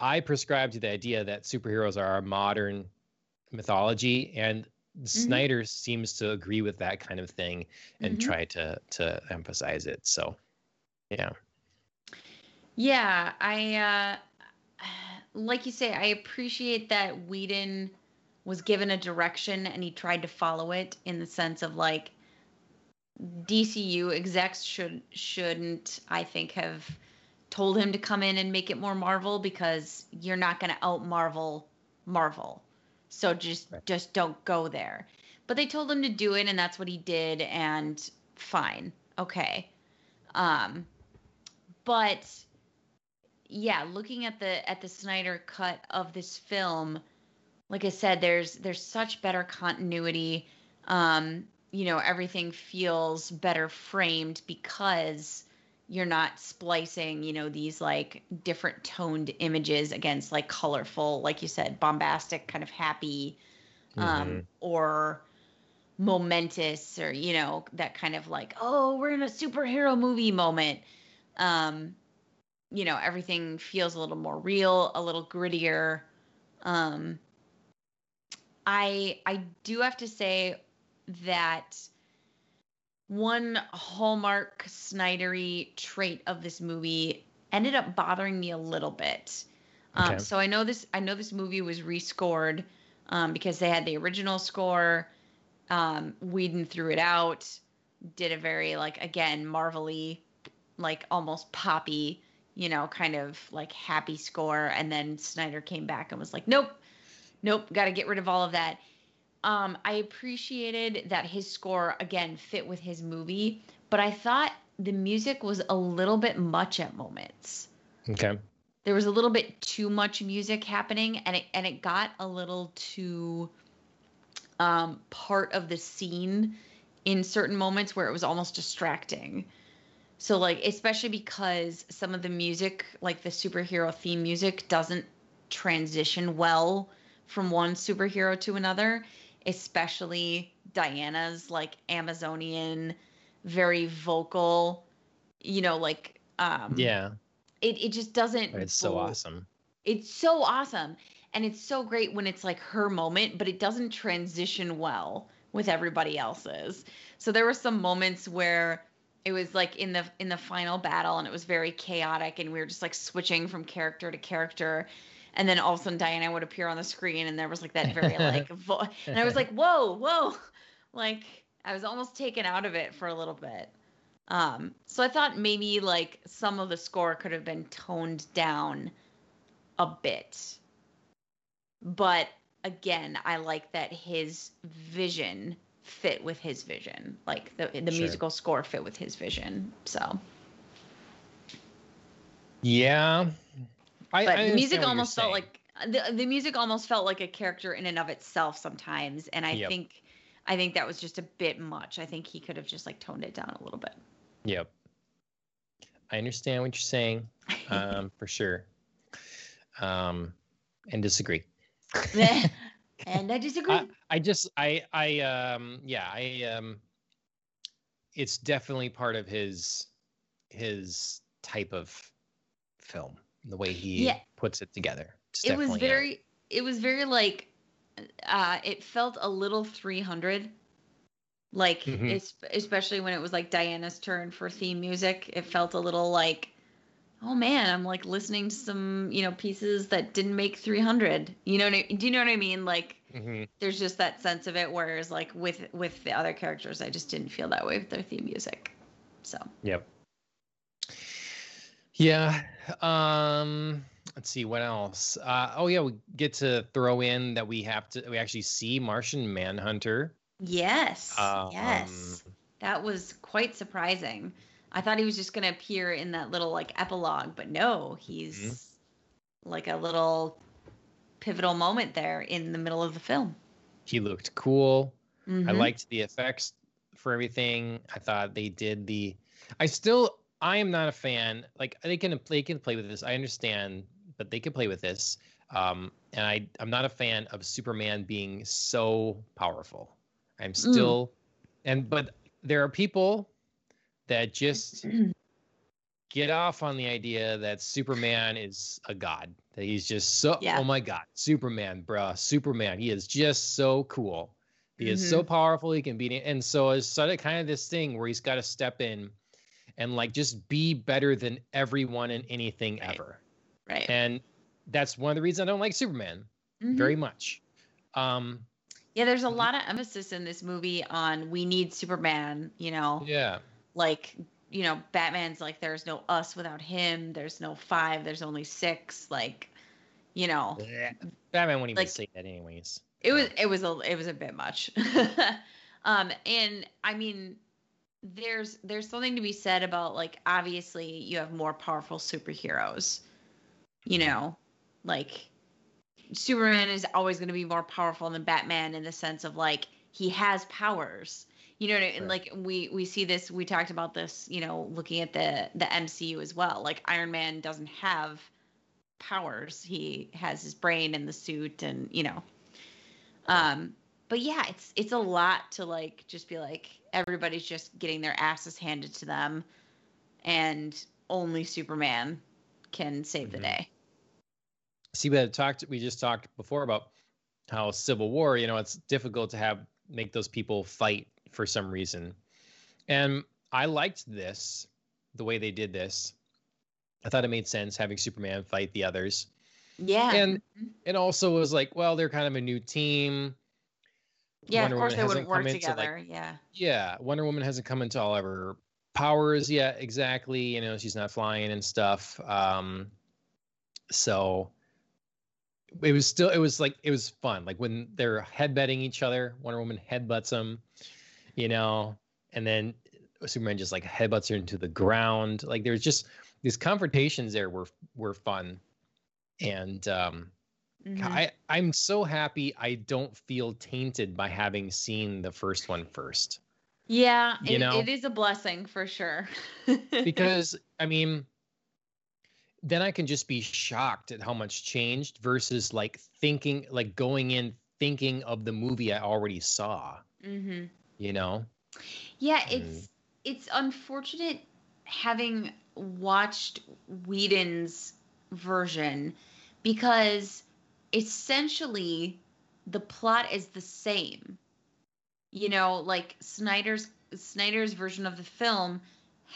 i prescribe to the idea that superheroes are our modern mythology and snyder seems to agree with that kind of thing and Mhm. try to to emphasize it. So yeah. Yeah, I uh like you say, I appreciate that Whedon was given a direction and he tried to follow it in the sense of like DCU execs should shouldn't I think have told him to come in and make it more Marvel because you're not going to out Marvel Marvel. So just Right. just don't go there. But they told him to do it and that's what he did and fine. Okay. Um but yeah, looking at the at the Snyder cut of this film, like I said, there's there's such better continuity. Um, you know, everything feels better framed because you're not splicing, you know, these like different toned images against like colorful, like you said, bombastic, kind of happy, um, Mhm. or momentous, or you know, that kind of like, oh, we're in a superhero movie moment. Um, you know, everything feels a little more real, a little grittier. Um, I I do have to say that one hallmark Snydery trait of this movie ended up bothering me a little bit. Um, Okay. So I know this I know this movie was rescored um, because they had the original score. Um, Whedon threw it out, did a very like again marvelly, like almost poppy, you know, kind of like happy score, and then Snyder came back and was like, nope, nope, got to get rid of all of that. Um, I appreciated that his score again fit with his movie, but I thought the music was a little bit much at moments. okay There was a little bit too much music happening, and it and it got a little too um, part of the scene in certain moments where it was almost distracting. So like especially because some of the music, like the superhero theme music, doesn't transition well from one superhero to another, especially Diana's like Amazonian, very vocal, you know, like um yeah it, it just doesn't it's so awesome It's so awesome. And it's so great when it's like her moment, but it doesn't transition well with everybody else's. So there were some moments where it was like in the in the final battle and it was very chaotic and we were just like switching from character to character. And then all of a sudden Diana would appear on the screen and there was like that very like vo- and I was like whoa whoa. Like I was almost taken out of it for a little bit. Um so I thought maybe like some of the score could have been toned down a bit. But again I like that his vision fit with his vision. Like the the Sure. musical score fit with his vision. So, Yeah. I, but I the music understand what you're almost felt like the the music almost felt like a character in and of itself sometimes, and I Yep. think I think that was just a bit much. I think he could have just like toned it down a little bit. Yep. I understand what you're saying, um, for sure. Um, and disagree. and I disagree. I, I just I I um yeah I um it's definitely part of his his type of film the way he Yeah. puts it together It's it was very it was very like uh it felt a little 300 like Mhm. especially when it was like diana's turn for theme music it felt a little like oh man i'm like listening to some you know pieces that didn't make 300 you know what I, do you know what i mean like Mhm. there's just that sense of it whereas like with with the other characters i just didn't feel that way with their theme music so Yep. Yeah. Um let's see what else. Uh oh yeah, we get to throw in that we have to we actually see Martian Manhunter. yes Um, yes That was quite surprising. I thought he was just going to appear in that little like epilogue, but no, he's Mm-hmm. like a little pivotal moment there in the middle of the film. He looked cool. I Mhm. liked the effects for everything. I thought they did the. I still, I am not a fan. Like they can, they can play with this. I understand, but they can play with this. Um, and I, I'm not a fan of Superman being so powerful. I'm still, and but there are people that just get off on the idea that Superman is a god. That he's just so. Yeah. Oh my God, Superman, bruh, Superman. He is just so cool. He is so powerful. He can beat it. And so it's sort of kind of this thing where he's got to step in and like just be better than everyone and anything Right. ever. right. And that's one of the reasons I don't like Superman Mhm. very much. Um, yeah, there's a lot of emphasis in this movie on we need Superman, you know, yeah. Like you know, Batman's like there's no us without him, there's no 5, there's only 6, like you know. Blech. Batman wouldn't even Like- say that anyways. It was it was a it was a bit much. um and I mean there's there's something to be said about like obviously you have more powerful superheroes. You know, like Superman is always going to be more powerful than Batman in the sense of like he has powers. You know, what I- and Right. like we we see this. We talked about this. You know, looking at the the MCU as well. Like Iron Man doesn't have powers. He has his brain and the suit, and you know. Um, but yeah, it's it's a lot to like just be like everybody's just getting their asses handed to them, and only Superman can save the Mhm. day. See, we had talked. We just talked before about how Civil War. You know, it's difficult to have make those people fight for some reason, and I liked this the way they did this. I thought it made sense having Superman fight the others. Yeah. And Mhm. It also was like, well, they're kind of a new team. yeah, Wonder of course Woman they wouldn't work into, like, together. yeah. Yeah, Wonder Woman hasn't come into all of her powers yet. Exactly, you know, she's not flying and stuff. Um, so it was still, it was like it was fun. Like when they're headbutting each other, Wonder Woman headbutts them, you know, and then Superman just like headbutts her into the ground. Like there's just these confrontations there were were fun, and um, Mhm. I I'm so happy I don't feel tainted by having seen the first one first yeah, you it, know? it is a blessing for sure. because I mean then I can just be shocked at how much changed versus like thinking like going in thinking of the movie I already saw, hmm you know? Yeah, Mm. it's it's unfortunate having watched Whedon's version because essentially the plot is the same. You know, like Snyder's Snyder's version of the film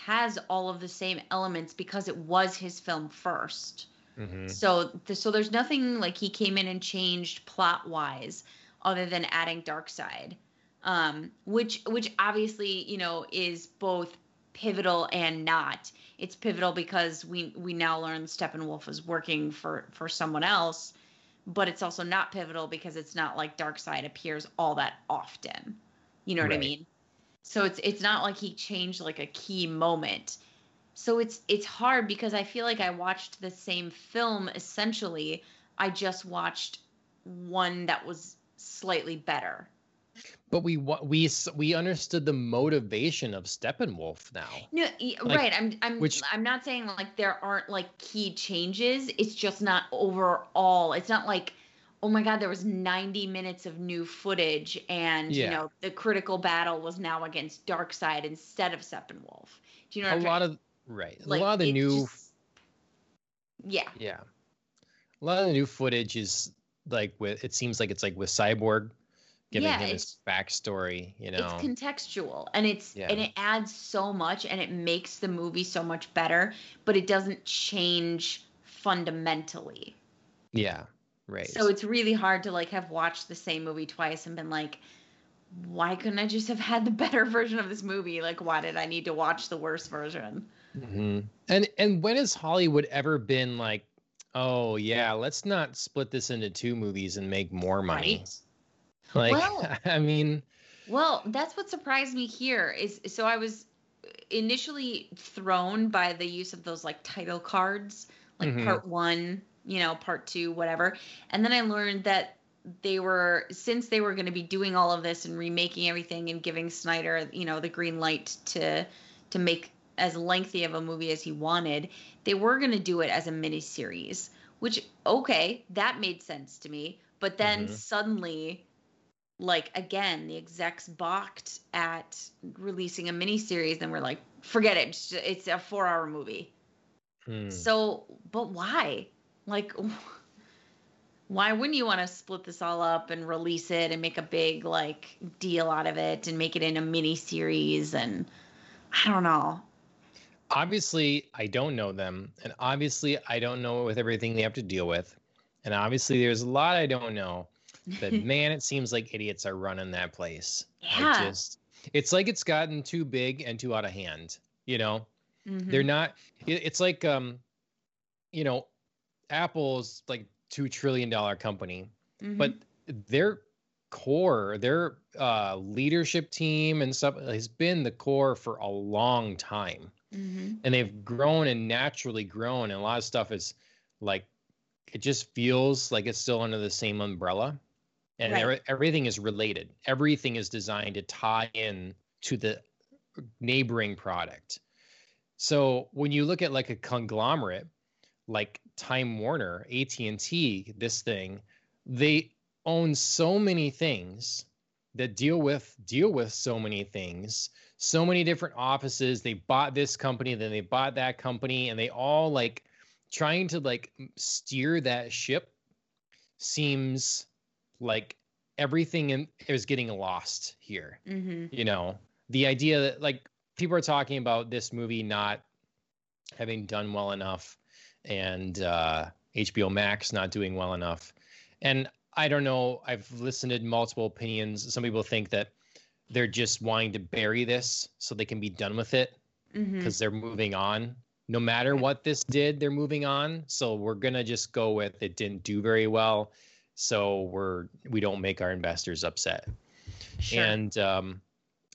has all of the same elements because it was his film 1st Mhm. So, th- so there's nothing like he came in and changed plot wise, other than adding Darkseid, um, which which obviously you know is both pivotal and not. It's pivotal because we we now learn Steppenwolf is working for for someone else, but it's also not pivotal because it's not like Darkseid appears all that often. You know what I mean? So it's it's not like he changed like a key moment. So it's it's hard because I feel like I watched the same film essentially. I just watched one that was slightly better. But we we we understood the motivation of Steppenwolf now. No, Like, right. I'm I'm which- I'm not saying like there aren't like key changes. It's just not overall. It's not like oh my god, there was 90 minutes of new footage and you know the critical battle was now against Darkseid instead of Steppenwolf. Do you know what A lot trying- of right. like, a lot of the new just- Yeah. yeah. A lot of the new footage is like with it seems like it's like with Cyborg giving Yeah, him it's- his backstory, you know. it's contextual and it's Yeah. and it adds so much and it makes the movie so much better but it doesn't change fundamentally yeah. Right. so it's really hard to like have watched the same movie twice and been like why couldn't i just have had the better version of this movie like why did i need to watch the worst version hmm And and when has Hollywood ever been like, oh yeah, let's not split this into two movies and make more money? right Like, Well- I mean, Well, that's what surprised me here is so I was initially thrown by the use of those like title cards, like Mhm. part 1, you know, part 2, whatever. And then I learned that they were since they were going to be doing all of this and remaking everything and giving Snyder, you know, the green light to to make as lengthy of a movie as he wanted, they were going to do it as a mini series, which okay, that made sense to me. But then Mhm. suddenly like again the execs balked at releasing a miniseries and we're like forget it just- it's a four hour movie hmm. so but why like why wouldn't you want to split this all up and release it and make a big like deal out of it and make it in a mini series and i don't know obviously I don't know them, and obviously I don't know with everything they have to deal with, and obviously there's a lot I don't know. But man, it seems like idiots are running that place. I Yeah. just, it's like it's gotten too big and too out of hand. You know, they're Mhm. not. it- It's like um, you know, Apple's like two trillion dollar company, Mhm. but their core, their uh, leadership team and stuff has been the core for a long time Mhm. and they've grown and naturally grown and a lot of stuff is like it just feels like it's still under the same umbrella and Right. every- everything is related. Everything is designed to tie in to the neighboring product. So when you look at like a conglomerate like time warner at&t this thing they own so many things that deal with deal with so many things so many different offices. They bought this company then they bought that company and they all like trying to like steer that ship seems like everything in is getting lost here Mhm. you know? The idea that like people are talking about this movie not having done well enough and uh hbo max not doing well enough. And i don't know i've listened to multiple opinions. Some people think that they're just wanting to bury this so they can be done with it because they're moving on. No matter what this did they're moving on. So we're gonna just go with it didn't do very well so we're we don't make our investors upset Sure. and um,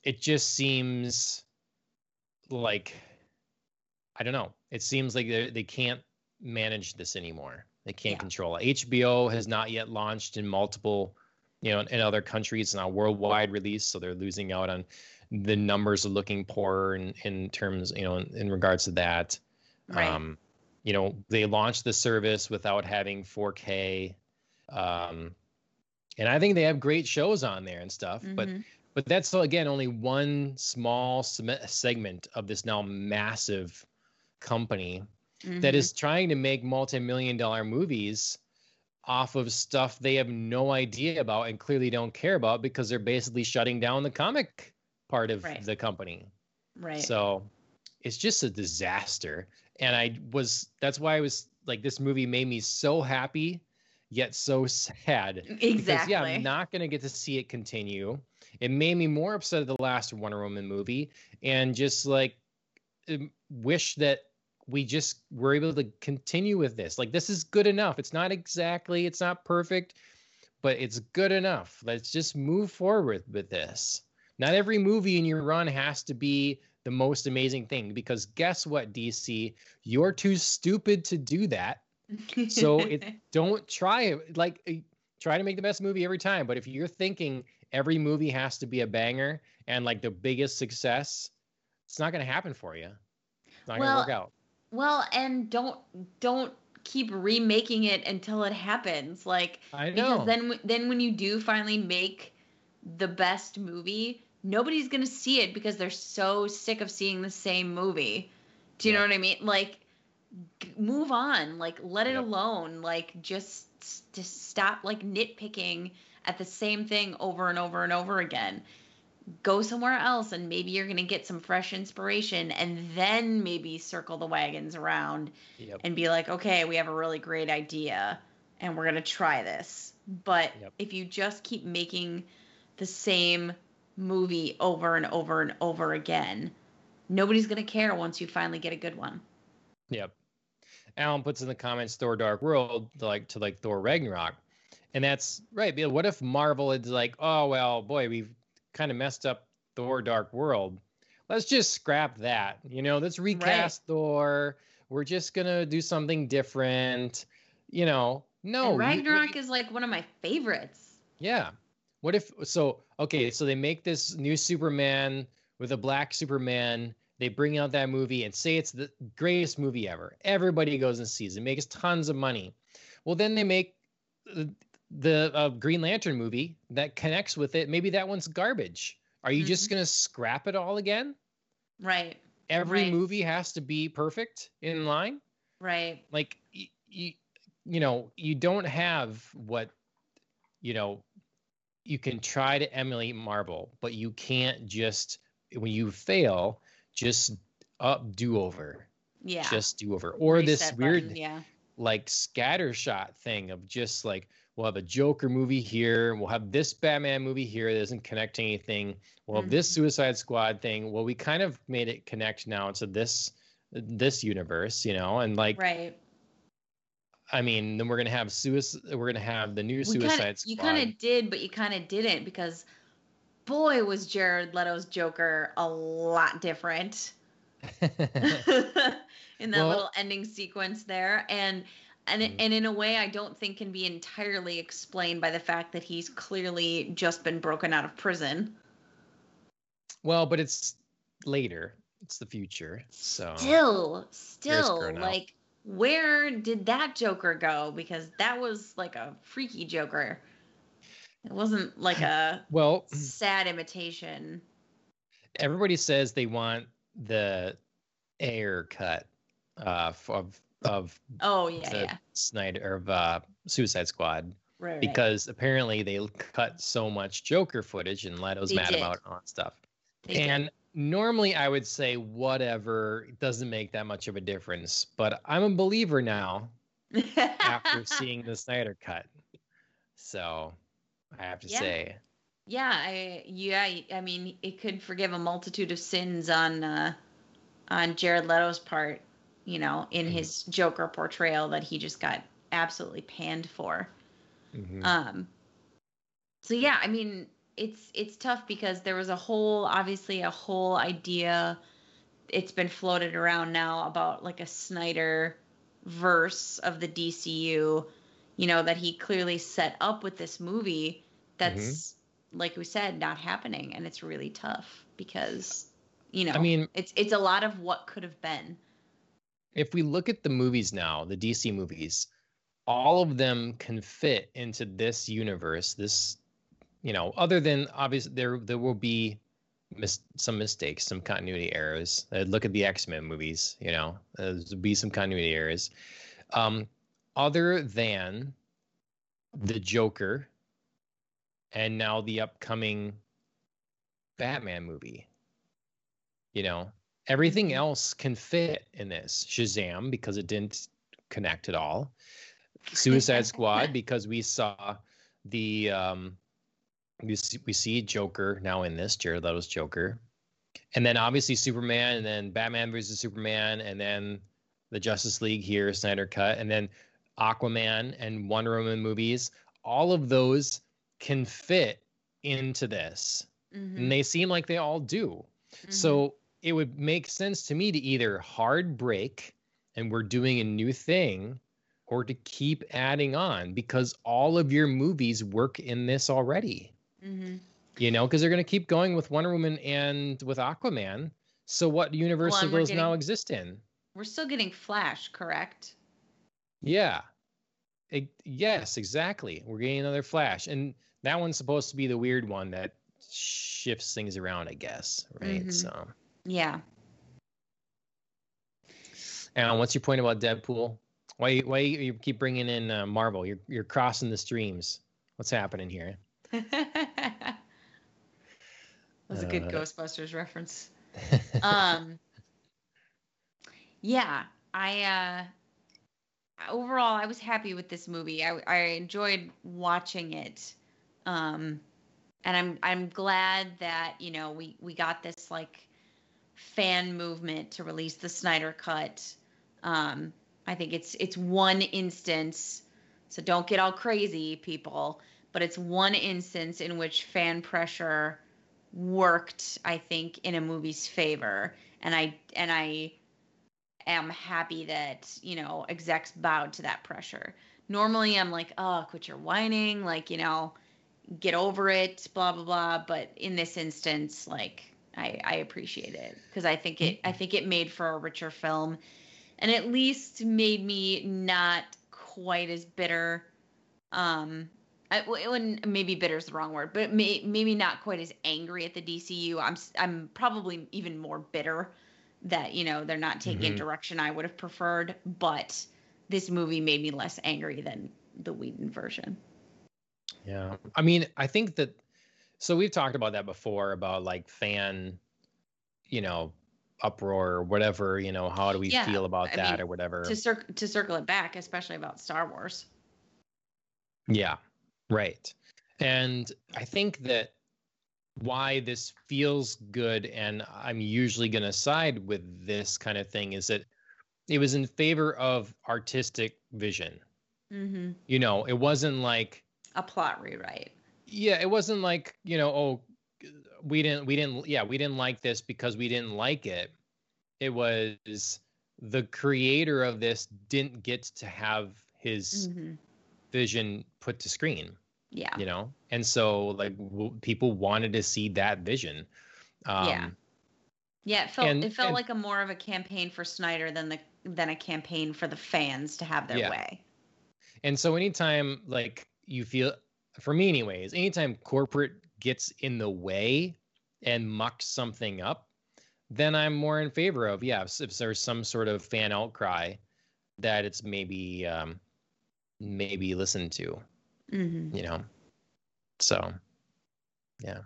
it just seems like I don't know. It seems like they they can't manage this anymore. They can't Yeah. control it. HBO has not yet launched in multiple, you know, in other countries. It's not worldwide release, so they're losing out on the numbers are looking poorer in, in terms, you know, in, in regards to that. right. Um, you know, they launched the service without having 4K. Um, and I think they have great shows on there and stuff, but Mhm. but that's again only one small segment of this now massive company that Mhm. is trying to make multi-million dollar movies off of stuff they have no idea about and clearly don't care about because they're basically shutting down the comic part of Right. the company. right. So it's just a disaster. And I was that's why I was like this movie made me so happy yet so sad. exactly. Because yeah, I'm not gonna get to see it continue. It made me more upset at the last Wonder Woman movie and just like um, wish that we just were able to continue with this. Like this is good enough. It's not exactly, it's not perfect, but it's good enough. Let's just move forward with this. Not every movie in your run has to be the most amazing thing because guess what, DC? You're too stupid to do that. So it don't try it. Like uh, try to make the best movie every time. But if you're thinking every movie has to be a banger and like the biggest success, it's not gonna happen for you. It's not Well, gonna work out. well, and don't don't keep remaking it until it happens. Like I because then then when you do finally make the best movie, nobody's gonna see it because they're so sick of seeing the same movie. Do you know what I mean? Like, move on. Like, let it Yep. alone. Like, just just stop like nitpicking at the same thing over and over and over again. Go somewhere else, and maybe you're gonna get some fresh inspiration, and then maybe circle the wagons around Yep. and be like, okay, we have a really great idea and we're going to try this. But Yep. if you just keep making the same movie over and over and over again, nobody's going to care once you finally get a good one. Yep. Alan puts in the comments Thor Dark World to like to like Thor Ragnarok. And that's right. What if Marvel is like, oh well, boy, we've kind of messed up Thor Dark World. Let's just scrap that. You know, let's recast Thor. We're just gonna do something different. You know, no. and Ragnarok is like one of my favorites. Yeah. What if so okay, so they make this new Superman with a black Superman. They bring out that movie and say it's the greatest movie ever. Everybody goes and sees it, makes tons of money. Well, then they make uh, the uh, Green Lantern movie that connects with it. Maybe that one's garbage. Are you just going to scrap it all again? Right. Every Right. movie has to be perfect in line? Right. like y- you you know you don't have what you know you can try to emulate Marvel, but you can't just when you fail just up do over Yeah. just do over or this weird button, Yeah. like scattershot thing of just like we'll have a Joker movie here, we'll have this Batman movie here that doesn't connect to anything. We'll have this. Mm-hmm. Suicide Squad thing. Well, we kind of made it connect now to this this universe, you know, and like Right. I mean, then we're gonna have suicide. We're gonna have the new We Suicide kinda, Squad. You kind of did, but you kind of didn't because, boy, was Jared Leto's Joker a lot different. in that Well- little ending sequence there and and Mm. and in a way I don't think can be entirely explained by the fact that he's clearly just been broken out of prison. well, but it's later. It's the future. So Still, still like where did that Joker go because that was like a freaky Joker. It wasn't like a well, sad imitation. everybody says they want the Ayer cut uh, of of Oh yeah, yeah. Snyder of uh, Suicide Squad Right, right. because apparently they cut so much Joker footage and Leto's They mad did. about all that stuff. They did. and normally I would say whatever it doesn't make that much of a difference, but I'm a believer now after seeing the Snyder cut. So I have to Yeah. say, Yeah, I yeah, I mean, it could forgive a multitude of sins on uh on Jared Leto's part, you know, in Mhm. his Joker portrayal that he just got absolutely panned for. mhm, Um So yeah, I mean, it's it's tough because there was a whole obviously a whole idea it's been floated around now about like a Snyder verse of the DCU, you know, that he clearly set up with this movie that's like we said not happening and it's really tough because you know, I mean, it's it's a lot of what could have been. if we look at the movies now, the DC movies, all of them can fit into this universe. This, you know, other than obviously there there will be mis- some mistakes, some continuity errors. Uh, look at the X Men movies, you know, there'd be some continuity errors. Um, other than the Joker, and now the upcoming Batman movie, you know, everything else can fit in this. Shazam because it didn't connect at all. Suicide Squad because we saw the um, we see, we see Joker now in this Jared Leto's Joker, and then obviously Superman, and then Batman versus Superman, and then the Justice League here, Snyder Cut, and then Aquaman and Wonder Woman movies. All of those can fit into this, Mhm. and they seem like they all do. Mhm. So it would make sense to me to either hard break and we're doing a new thing or to keep adding on because all of your movies work in this already. Mhm. You know, because they're going to keep going with Wonder Woman and with Aquaman. So what universe Well, do and we're now exist in? we're still getting Flash, correct? Yeah. It- yes, exactly. We're getting another Flash. And that one's supposed to be the weird one that shifts things around, I guess. Right. Mhm. So, Yeah. and what's your point about Deadpool? Why, why you keep bringing in uh, Marvel? You're, you're crossing the streams. What's happening here? that was a good Uh, Ghostbusters reference. um yeah i uh overall i was happy with this movie. I i enjoyed watching it um and i'm i'm glad that you know we we got this like fan movement to release the snyder cut. Um i think it's it's one instance so don't get all crazy people but it's one instance in which fan pressure worked i think in a movie's favor. And i and i am happy that you know execs bowed to that pressure normally i'm like oh quit your whining like you know get over it blah blah blah but in this instance like i i appreciate it because i think it i think it made for a richer film and at least made me not quite as bitter um I, it maybe bitter is the wrong word, but may, maybe not quite as angry at the DCU. I'm I'm probably even more bitter that you know they're not taking a Mhm. direction I would have preferred. But this movie made me less angry than the Whedon version. Yeah. I mean, I think that so we've talked about that before about like fan, you know, uproar or whatever, you know, how do we Yeah, feel about I that mean, or whatever. To cir- to circle it back, especially about Star Wars. Yeah. Right. And I think that why this feels good and I'm usually going to side with this kind of thing is that it was in favor of artistic vision. Mm-hmm. You know, it wasn't like A plot rewrite. yeah it wasn't like you know oh we didn't we didn't yeah we didn't like this because we didn't like it it was the creator of this didn't get to have his Mm-hmm. vision put to screen Yeah. you know and so like w- people wanted to see that vision um Yeah. Yeah, it felt And- it felt and- like a more of a campaign for Snyder than the than a campaign for the fans to have their Yeah. way. and so anytime like you feel for me anyways anytime corporate gets in the way and mucks something up then i'm more in favor of yeah if, if there's some sort of fan outcry that it's maybe um maybe listened to Mm-hmm. you know so yeah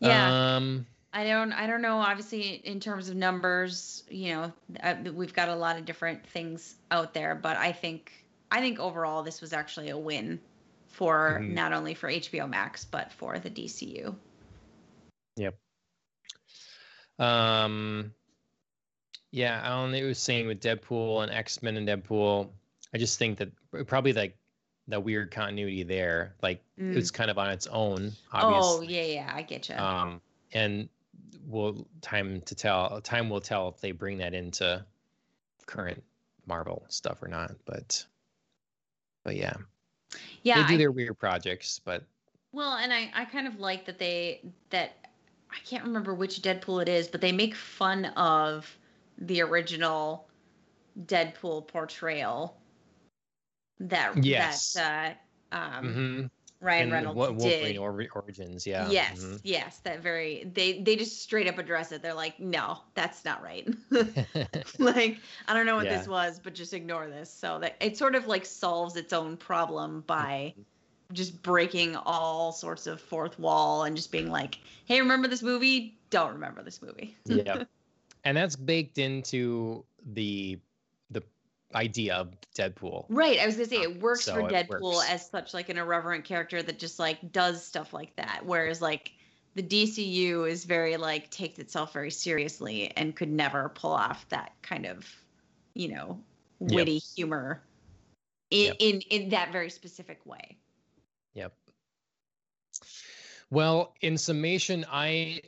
Yeah. um I don't I don't know obviously in terms of numbers, you know, uh, we've got a lot of different things out there, but I think I think overall this was actually a win for Mhm. not only for HBO Max but for the DCU. Yep um, yeah, I only was saying with Deadpool and X Men and Deadpool, I just think that probably like the weird continuity there, like Mm. it's kind of on its own. Oh, Obviously. yeah, yeah, I get you. Um, and will time to tell. Time will tell if they bring that into current Marvel stuff or not. But, but yeah, yeah, they do I- their weird projects. But Well, and I, I kind of like that they that I can't remember which Deadpool it is, but they make fun of the original Deadpool portrayal. That Yes. that uh, um, mhm. Ryan in Reynolds Wolverine did. Ori- Origins. Yeah. Yes, mhm. yes, that very they they just straight up address it. They're like, no, that's not right. like I don't know what this was, but just ignore this. So that it sort of like solves its own problem by just breaking all sorts of fourth wall and just being like, hey, remember this movie? Don't remember this movie. yeah. And that's baked into the the idea of Deadpool. Right. I was gonna say it um, works So for Deadpool works. as such like an irreverent character that just like does stuff like that. Whereas like the DCU is very like takes itself very seriously and could never pull off that kind of, you know, Yep. witty humor in, Yep. in in that very specific way. Yep. Well, in summation, I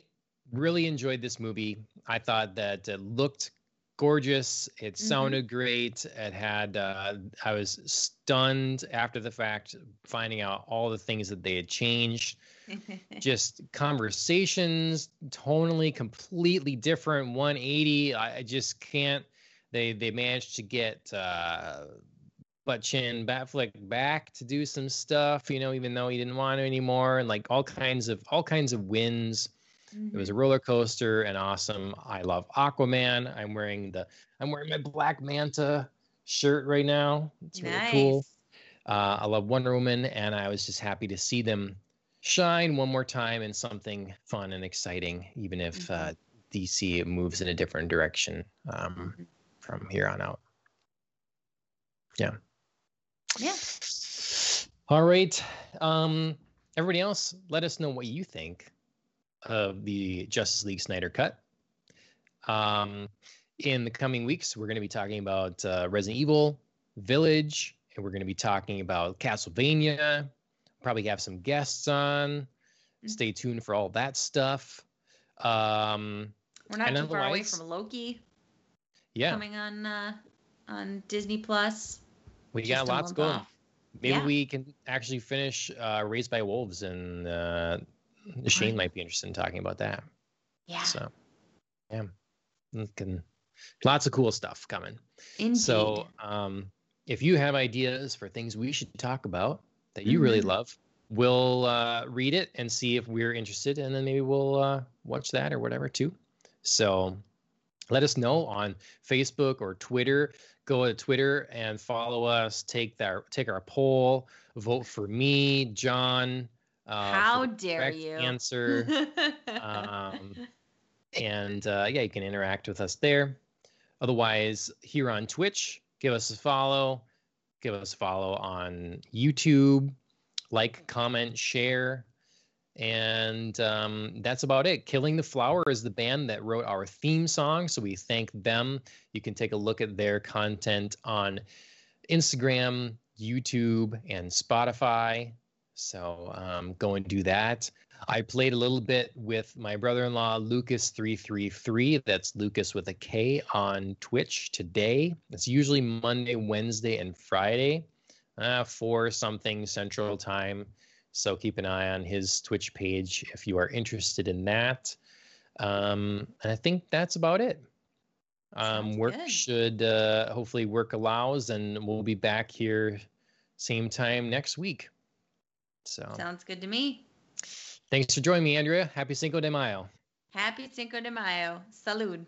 really enjoyed this movie. I thought that it looked gorgeous. It sounded great. It had, uh, I was stunned after the fact, finding out all the things that they had changed. Just conversations, tonally completely different, 180. I, I just can't. They they managed to get uh, Butt Chin Batfleck back to do some stuff, you know, even though he didn't want to anymore, and like all kinds of all kinds of wins. It was a roller coaster and awesome. I love Aquaman. I'm wearing the I'm wearing my Black Manta shirt right now. It's really cool. Uh, I love Wonder Woman, and I was just happy to see them shine one more time in something fun and exciting, even if uh, DC moves in a different direction um, Mhm. from here on out. Yeah. Yeah. All right. Um, everybody else, let us know what you think of the Justice League Snyder Cut. Um, in the coming weeks, we're going to be talking about uh, Resident Evil Village, and we're going to be talking about Castlevania. Probably have some guests on. Mhm. Stay tuned for all that stuff. Um, We're not too far away from Loki yeah, coming on uh on Disney Plus. we Just got lots going. off. Maybe Yeah. we can actually finish uh, Raised by Wolves, and uh, Shane might be interested in talking about that. Yeah. So, yeah, can, lots of cool stuff coming. Indeed. So, um, if you have ideas for things we should talk about that you really Mhm. love, we'll uh, read it and see if we're interested, and then maybe we'll uh, watch that or whatever too. So, let us know on Facebook or Twitter. Go to Twitter and follow us. Take that, take our poll. Vote for me, John. Uh, How dare you? Answer um, and uh, yeah, you can interact with us there. Otherwise, here on Twitch, give us a follow. Give us a follow on YouTube. Like, comment, share. And um, that's about it. Killing the Flower is the band that wrote our theme song. So we thank them. You can take a look at their content on Instagram, YouTube, and Spotify. So um, go and do that. I played a little bit with my brother-in-law Lukas333. That's Lucas with a K on Twitch today. It's usually Monday, Wednesday, and Friday, uh, for something Central Time. So keep an eye on his Twitch page if you are interested in that. Um, and I think that's about it. Um, work good. should uh, hopefully work allows, and we'll be back here same time next week. So Sounds good to me. thanks for joining me, Andrea. Happy Cinco de Mayo. Happy Cinco de Mayo. Salud.